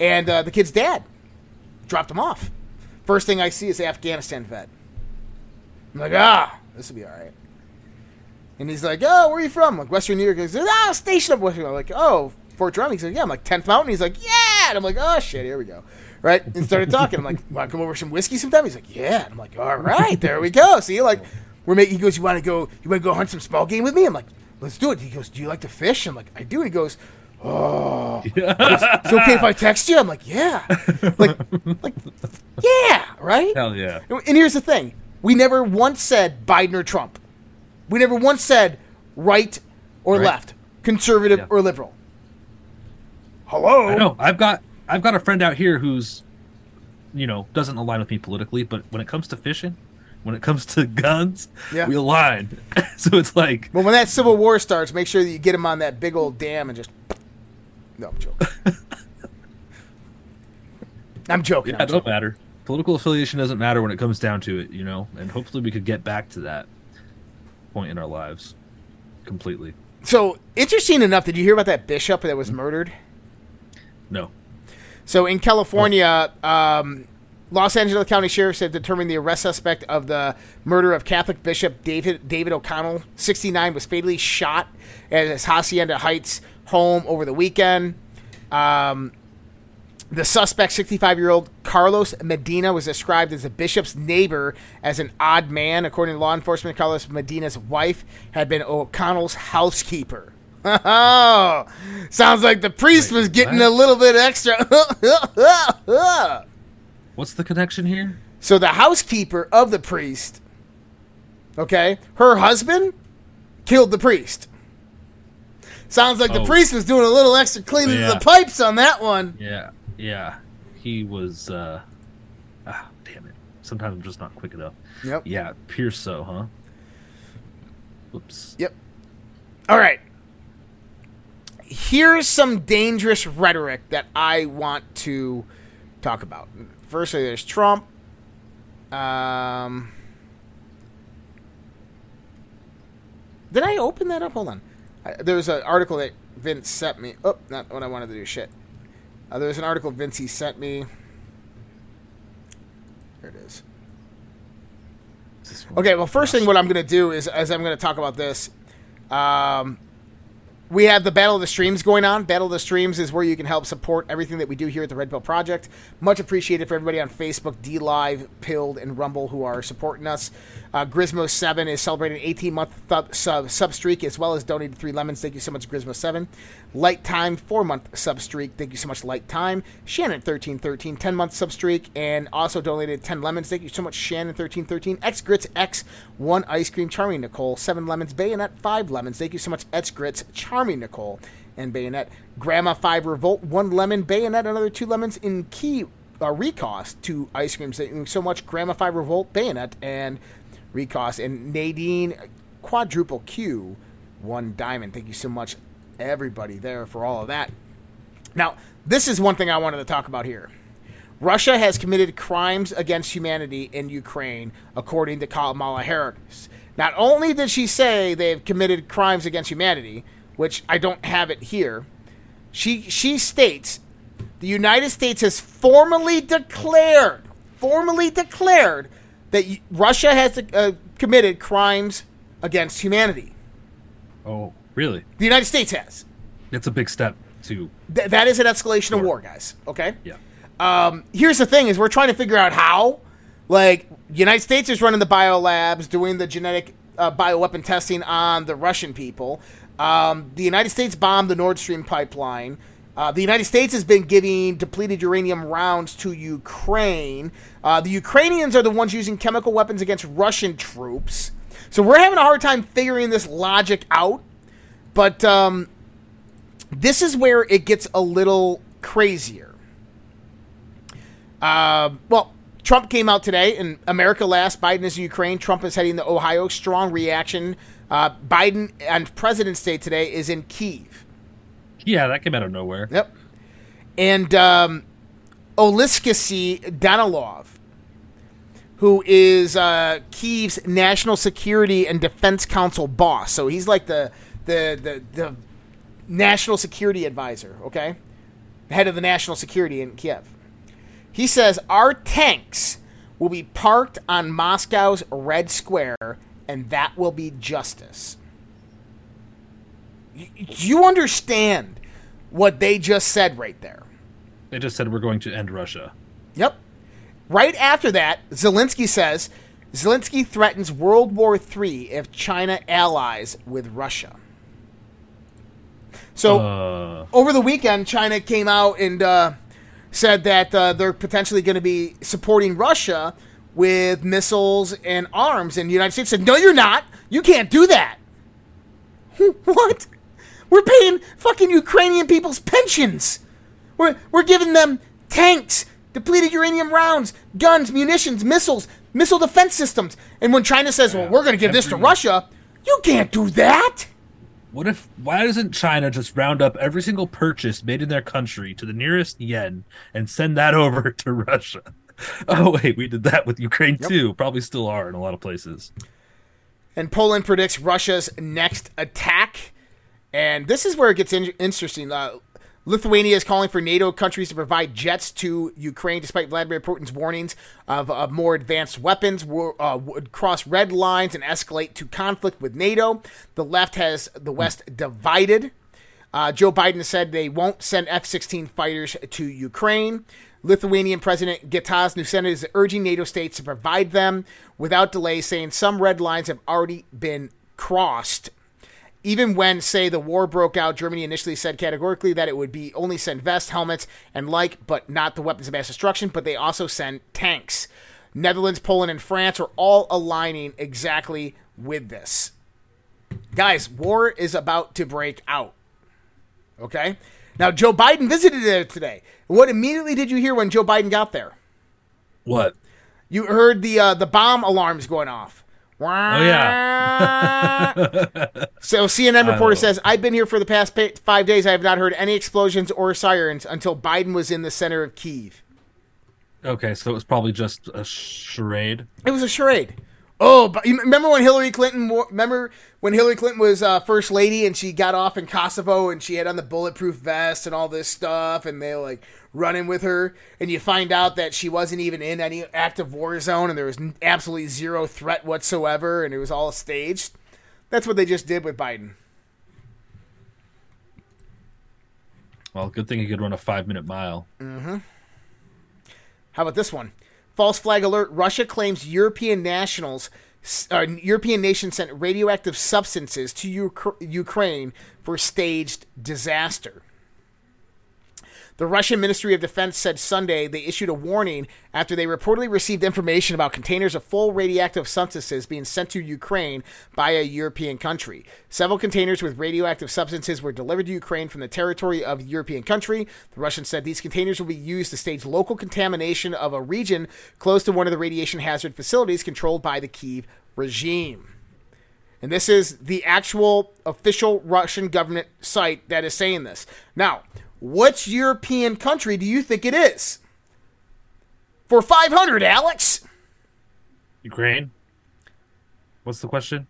and uh, the kid's dad dropped him off. First thing I see is Afghanistan vet. I'm like, ah, this will be all right. And he's like, oh, where are you from? Like Western New York. He says, ah, station up Western. I'm like, oh, Fort Drum. He's like, yeah. I'm like, 10th Mountain. He's like, yeah. And I'm like, oh shit, here we go. Right? And started talking. I'm like, want to come over some whiskey sometime? He's like, yeah. And I'm like, all right, there we go. See, like, we're making. He goes, you want to go? You want to go hunt some small game with me? I'm like, let's do it. He goes, do you like to fish? I'm like, I do. He goes, oh, it's, it's okay if I text you. I'm like, yeah, like, like, yeah, right? Hell yeah. And here's the thing: we never once said Biden or Trump. We never once said right or Right. left, conservative Yeah. or liberal. Hello. I know. I've got I've got a friend out here who's, you know, doesn't align with me politically, but when it comes to fishing, when it comes to guns, Yeah. we align. so it's like, But when that civil war starts, make sure that you get him on that big old dam and just. No, I'm joking. I'm joking. yeah, I'm it don't matter. Political affiliation doesn't matter when it comes down to it, you know. And hopefully, we could get back to that point in our lives completely. So interesting enough, did you hear about that bishop that was murdered? No. So in California, um, Los Angeles County Sheriffs have determined the arrest suspect of the murder of Catholic Bishop David David O'Connell, 69, was fatally shot at his Hacienda Heights home over the weekend. Um, the suspect, 65 year old Carlos Medina, was described as the bishop's neighbor as an odd man. According to law enforcement, Carlos Medina's wife had been O'Connell's housekeeper. Oh, sounds like the priest was getting a little bit extra. What's the connection here? so the housekeeper of the priest, okay, her husband killed the priest. Sounds like the Oh. priest was doing a little extra cleaning Yeah. of the pipes on that one. Yeah, yeah. He was. uh Ah, damn it. Sometimes I'm just not quick enough. Yep. Yeah, Pierce. So, huh? Whoops. Yep. All right. Here's some dangerous rhetoric that I want to talk about. Firstly, there's Trump. Um, did I open that up? Hold on. I, there was an article that Vince sent me. Oh, not what I wanted to do. Shit. Uh, there was an article Vincey sent me. There it is. Okay, well, first thing what I'm going to do is, as I'm going to talk about this, um, we have the Battle of the Streams going on. Battle of the Streams is where you can help support everything that we do here at the Red Pill Project. Much appreciated for everybody on Facebook, D Live, Pilled, and Rumble who are supporting us. Uh, Grismo7 is celebrating an 18 month th- sub, sub streak as well as donated three lemons. Thank you so much, Grismo7. Light Time, four month sub streak. Thank you so much, Light Time. Shannon1313, 10 month sub streak, and also donated 10 lemons. Thank you so much, Shannon1313. X Grits X, one ice cream. Charming Nicole, seven lemons. Bayonet, five lemons. Thank you so much, X Grits, Charming Nicole, and Bayonet. Grandma, five revolt, one lemon. Bayonet, another two lemons. In key uh, recost, two ice creams. Thank you so much, Grandma, five revolt, Bayonet, and recost. And Nadine, quadruple Q, one diamond. Thank you so much, everybody there for all of that. Now, this is one thing I wanted to talk about here. Russia has committed crimes against humanity in Ukraine, according to Kamala Harris. Not only did she say they've committed crimes against humanity, which I don't have it here, she she states the United States has formally declared, formally declared that Russia has uh, committed crimes against humanity. Oh, really? The United States has. It's a big step to. Th- that is an escalation of war, guys. Okay. Yeah. Um, here's the thing: is we're trying to figure out how. Like, United States is running the bio labs, doing the genetic uh, bioweapon testing on the Russian people. Um, the United States bombed the Nord Stream pipeline. Uh, the United States has been giving depleted uranium rounds to Ukraine. Uh, the Ukrainians are the ones using chemical weapons against Russian troops. So we're having a hard time figuring this logic out. But um, this is where it gets a little crazier. Uh, well, Trump came out today, and America last, Biden is in Ukraine. Trump is heading to Ohio. Strong reaction. Uh, Biden on President's Day today is in Kiev. Yeah, that came out of nowhere. Yep. And um, Danilov, who is uh, Kiev's National Security and Defense Council boss. So he's like the the the, the national security advisor. Okay, head of the national security in Kiev. He says our tanks will be parked on Moscow's Red Square, and that will be justice. Do you understand what they just said right there? They just said we're going to end Russia. Yep. Right after that, Zelensky says Zelensky threatens World War III if China allies with Russia. So Uh, over the weekend, China came out and uh, said that uh, they're potentially going to be supporting Russia with missiles and arms, and the United States said, "No, you're not. You can't do that." what? We're paying fucking Ukrainian people's pensions. We're we're giving them tanks, depleted uranium rounds, guns, munitions, missiles, missile defense systems. And when China says, "Well, we're going to give this to Russia," you can't do that. what if? Why doesn't China just round up every single purchase made in their country to the nearest yen and send that over to Russia? Oh wait, we did that with Ukraine too. Probably still are in a lot of places. And Poland predicts Russia's next attack. And this is where it gets in- interesting. Uh, Lithuania is calling for NATO countries to provide jets to Ukraine, despite Vladimir Putin's warnings of, of more advanced weapons uh, would cross red lines and escalate to conflict with NATO. The left has the West divided. Uh, Joe Biden said they won't send F 16 fighters to Ukraine. Lithuanian President Gitanas Nausėda is urging NATO states to provide them without delay, saying some red lines have already been crossed. Even when, say, the war broke out, Germany initially said categorically that it would be only send vests, helmets, and like, but not the weapons of mass destruction, but they also send tanks. Netherlands, Poland, and France are all aligning exactly with this. Guys, war is about to break out. Okay? Now, Joe Biden visited there today. What immediately did you hear when Joe Biden got there? What? You heard the uh, the bomb alarms going off. Oh yeah. So CNN reporter says, "I've been here for the past pa- five days. I have not heard any explosions or sirens until Biden was in the center of Kiev. okay, so it was probably just a charade. It was a charade. Oh, but you remember when Hillary Clinton? Remember when Hillary Clinton was uh, first lady and she got off in Kosovo and she had on the bulletproof vest and all this stuff, and they like running with her, and you find out that she wasn't even in any active war zone and there was absolutely zero threat whatsoever, and it was all staged. That's what they just did with Biden. Well, good thing he could run a five minute mile. Mm-hmm. How about this one? False flag alert. Russia claims European nationals, uh, European nations sent radioactive substances to Uk- Ukraine for staged disaster. The Russian Ministry of Defense said Sunday they issued a warning after they reportedly received information about containers of full radioactive substances being sent to Ukraine by a European country. Several containers with radioactive substances were delivered to Ukraine from the territory of a European country. The Russians said these containers will be used to stage local contamination of a region close to one of the radiation hazard facilities controlled by the Kiev regime. And this is the actual official Russian government site that is saying this. Now, which European country do you think it is? For 500, Alex. Ukraine. What's the question?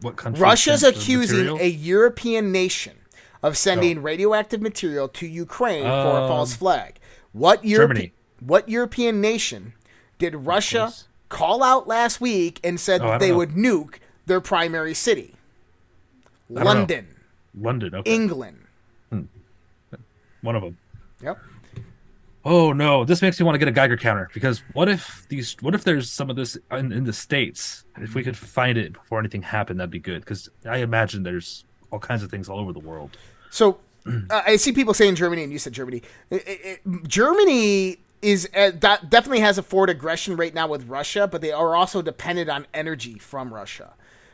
What country? Russia's accusing material? a European nation of sending radioactive material to Ukraine for a Um, false flag. What Europe- Germany. What European nation did Russia call out last week and said Oh, that they know. would nuke their primary city? London, London. Okay. England. One of them. Yep. Oh no, this makes me want to get a Geiger counter because what if these? What if there's some of this in, in the states? If we could find it before anything happened, that'd be good. Because I imagine there's all kinds of things all over the world. So uh, I see people saying Germany, and you said Germany. It- it- it- Germany is uh, that definitely has a forward aggression right now with Russia, but they are also dependent on energy from Russia.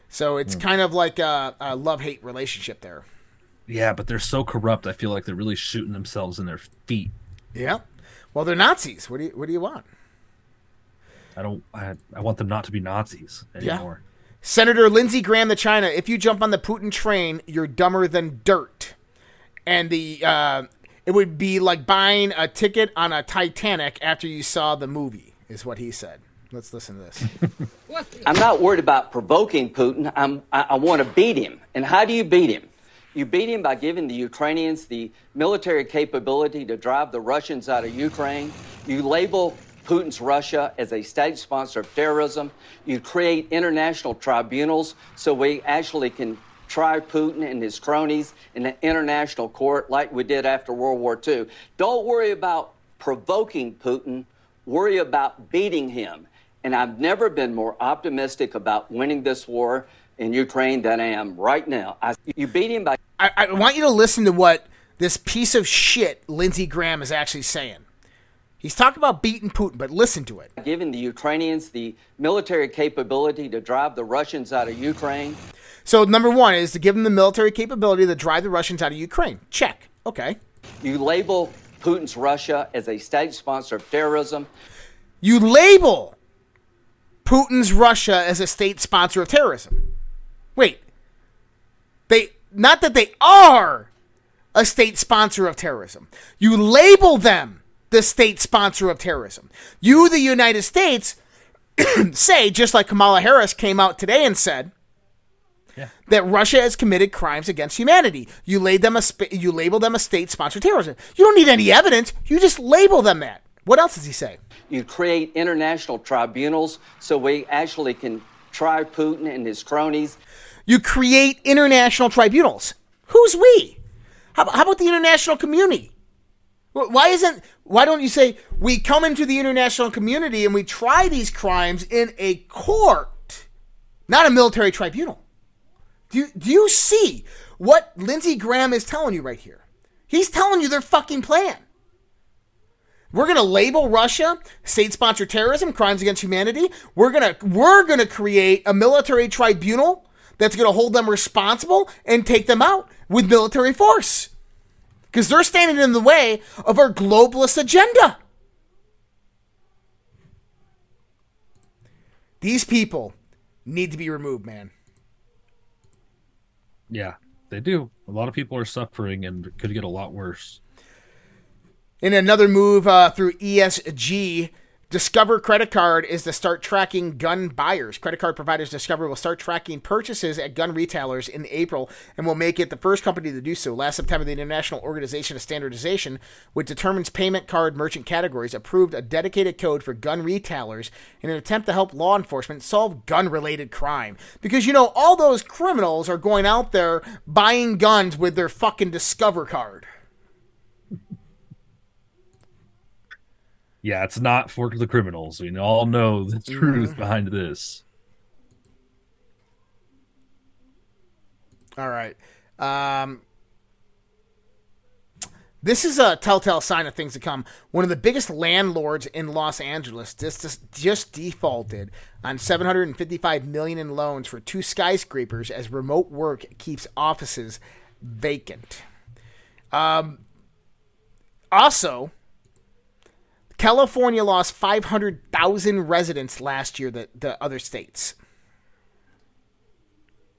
So it's kind of like a, a love hate relationship there. Yeah, but they're so corrupt. I feel like they're really shooting themselves in their feet. Yeah. Well, they're Nazis. What do you What do you want? I don't. I, I want them not to be Nazis anymore. Senator Lindsey Graham to China. If you jump on the Putin train, you're dumber than dirt. And the uh, it would be like buying a ticket on a Titanic after you saw the movie, is what he said. Let's listen to this. I'm not worried about provoking Putin. I'm, I, I want to beat him. And how do you beat him? You beat him by giving the Ukrainians the military capability to drive the Russians out of Ukraine. You label Putin's Russia as a state sponsor of terrorism. You create international tribunals so we actually can try Putin and his cronies in an international court like we did after World War II. Don't worry about provoking Putin, worry about beating him. And I've never been more optimistic about winning this war in Ukraine than I am right now. I, you beat him by I, I want you to listen to what this piece of shit Lindsey Graham is actually saying. He's talking about beating Putin, but listen to it. giving the Ukrainians the military capability to drive the Russians out of Ukraine. So number one is to give them the military capability to drive the Russians out of Ukraine. Check. Okay. You label Putin's Russia as a state sponsor of terrorism. You label Putin's Russia as a state sponsor of terrorism. Wait. They not that they are a state sponsor of terrorism. You label them the state sponsor of terrorism. You, the United States, say, just like Kamala Harris came out today and said, that Russia has committed crimes against humanity. You laid them a sp- you label them a state sponsored terrorism. You don't need any evidence. You just label them that. What else does he say? You create international tribunals so we actually can try Putin and his cronies. You create international tribunals. Who's we? How, how about the international community? Why isn't why don't you say we come into the international community and we try these crimes in a court, not a military tribunal? Do you, do you see what Lindsey Graham is telling you right here? He's telling you their fucking plan. We're going to label Russia state-sponsored terrorism, crimes against humanity. We're going to we're going to create a military tribunal that's going to hold them responsible and take them out with military force. Cuz they're standing in the way of our globalist agenda. These people need to be removed, man. Yeah, they do. A lot of people are suffering and could get a lot worse. In another move uh, through ESG, Discover Credit Card is to start tracking gun buyers. Credit card providers Discover will start tracking purchases at gun retailers in April and will make it the first company to do so. Last September, the International Organization of Standardization, which determines payment card merchant categories, approved a dedicated code for gun retailers in an attempt to help law enforcement solve gun related crime. Because, you know, all those criminals are going out there buying guns with their fucking Discover card. Yeah, it's not for the criminals. We all know the truth Mhm. behind this. All right. Um, this is a telltale sign of things to come. One of the biggest landlords in Los Angeles just, just, just defaulted on 755 million in loans for two skyscrapers as remote work keeps offices vacant. Um, also, California lost 500,000 residents last year to, to other states.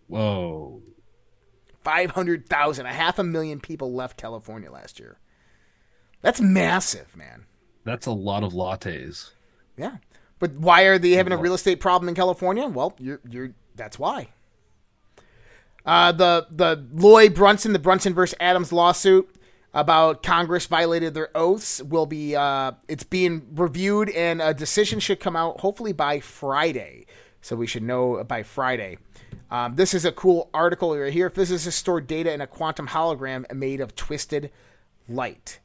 Whoa. 500,000. A half a million people left California last year. That's massive, man. That's a lot of lattes. Yeah. But why are they having a real estate problem in California? Well, you're you're that's why. Uh, the the Lloyd Brunson, the Brunson versus Adams lawsuit about Congress violated their oaths will be uh, it's being reviewed and a decision should come out hopefully by Friday. So we should know by Friday. Um, this is a cool article right here. Physicists store data in a quantum hologram made of twisted light.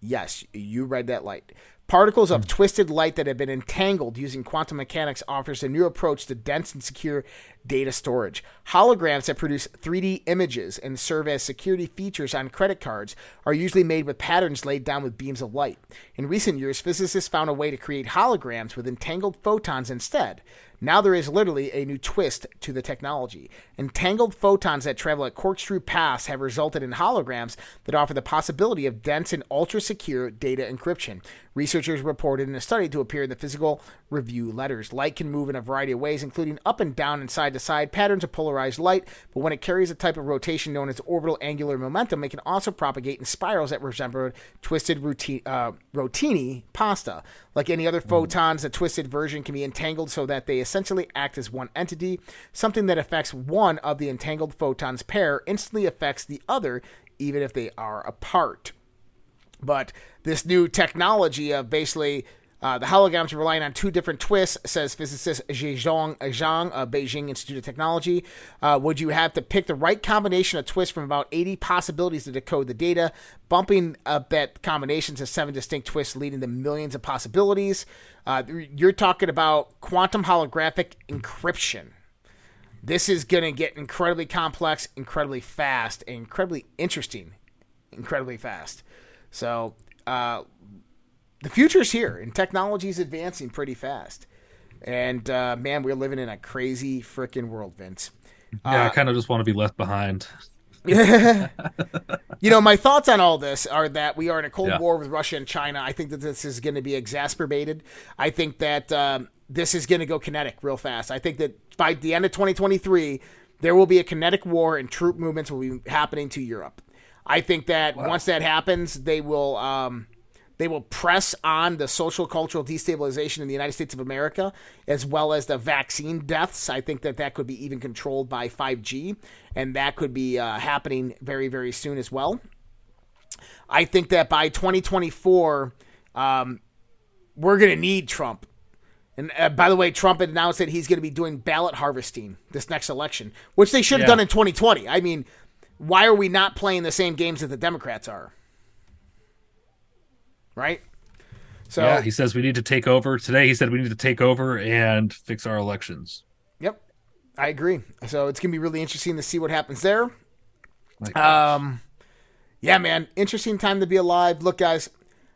Yes, you read that light. Particles of hmm. twisted light that have been entangled using quantum mechanics offers a new approach to dense and secure data storage. Holograms that produce 3D images and serve as security features on credit cards are usually made with patterns laid down with beams of light. In recent years, physicists found a way to create holograms with entangled photons instead. Now there is literally a new twist to the technology. Entangled photons that travel at corkscrew paths have resulted in holograms that offer the possibility of dense and ultra secure data encryption. Researchers reported in a study to appear in the Physical Review letters. Light can move in a variety of ways, including up and down and side to side patterns of polarized light, but when it carries a type of rotation known as orbital angular momentum, it can also propagate in spirals that resemble twisted routine, uh, rotini pasta. Like any other photons, a twisted version can be entangled so that they essentially act as one entity. Something that affects one of the entangled photons pair instantly affects the other, even if they are apart. But this new technology of basically uh, the holograms are relying on two different twists, says physicist Zhezhong Zhang of Beijing Institute of Technology. Uh, would you have to pick the right combination of twists from about 80 possibilities to decode the data, bumping up that combination to seven distinct twists, leading to millions of possibilities? Uh, you're talking about quantum holographic encryption. This is going to get incredibly complex, incredibly fast, incredibly interesting, incredibly fast. So, uh, the future's here and technology is advancing pretty fast. And uh, man, we're living in a crazy freaking world, Vince. Yeah, Uh, I kind of just want to be left behind. you know, my thoughts on all this are that we are in a cold Yeah. war with Russia and China. I think that this is going to be exacerbated. I think that um, this is going to go kinetic real fast. I think that by the end of 2023, there will be a kinetic war and troop movements will be happening to Europe. I think that once that happens, they will um, they will press on the social cultural destabilization in the United States of America, as well as the vaccine deaths. I think that that could be even controlled by 5G, and that could be uh, happening very very soon as well. I think that by 2024, um, we're going to need Trump. And uh, by the way, Trump had announced that he's going to be doing ballot harvesting this next election, which they should have Yeah. done in 2020. I mean, why are we not playing the same games that the Democrats are? Right? So, yeah, he says we need to take over today. He said we need to take over and fix our elections. Yep, I agree. So it's gonna be really interesting to see what happens there. Um, yeah, man, interesting time to be alive. Look, guys,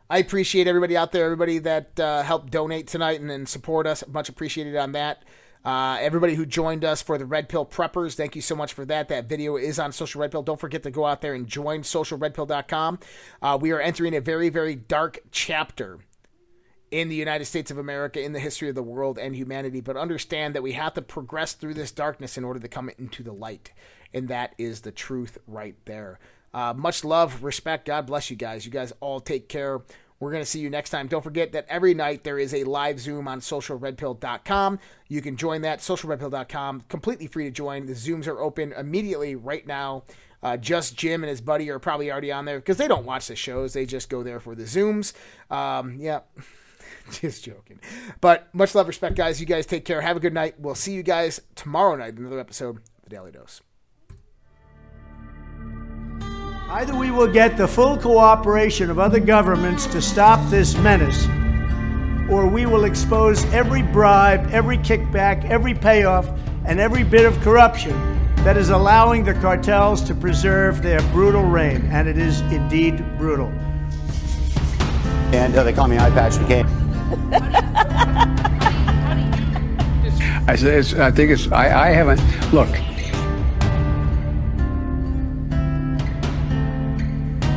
I appreciate everybody out there, everybody that uh, helped donate tonight and, and support us. Much appreciated on that. Uh, everybody who joined us for the Red Pill Preppers, thank you so much for that. That video is on Social Red Pill. Don't forget to go out there and join socialredpill.com. Uh, we are entering a very, very dark chapter in the United States of America, in the history of the world and humanity, but understand that we have to progress through this darkness in order to come into the light. And that is the truth right there. Uh, much love, respect. God bless you guys. You guys all take care. We're going to see you next time. Don't forget that every night there is a live Zoom on socialredpill.com. You can join that, socialredpill.com, completely free to join. The Zooms are open immediately right now. Uh, just Jim and his buddy are probably already on there because they don't watch the shows. They just go there for the Zooms. Um, yeah. Just joking. But much love, respect, guys. You guys take care. Have a good night. We'll see you guys tomorrow night another episode of The Daily Dose. Either we will get the full cooperation of other governments to stop this menace, or we will expose every bribe, every kickback, every payoff, and every bit of corruption that is allowing the cartels to preserve their brutal reign. And it is indeed brutal. And uh, they call me Eye Patch McCain. I, I think it's, I, I haven't, look,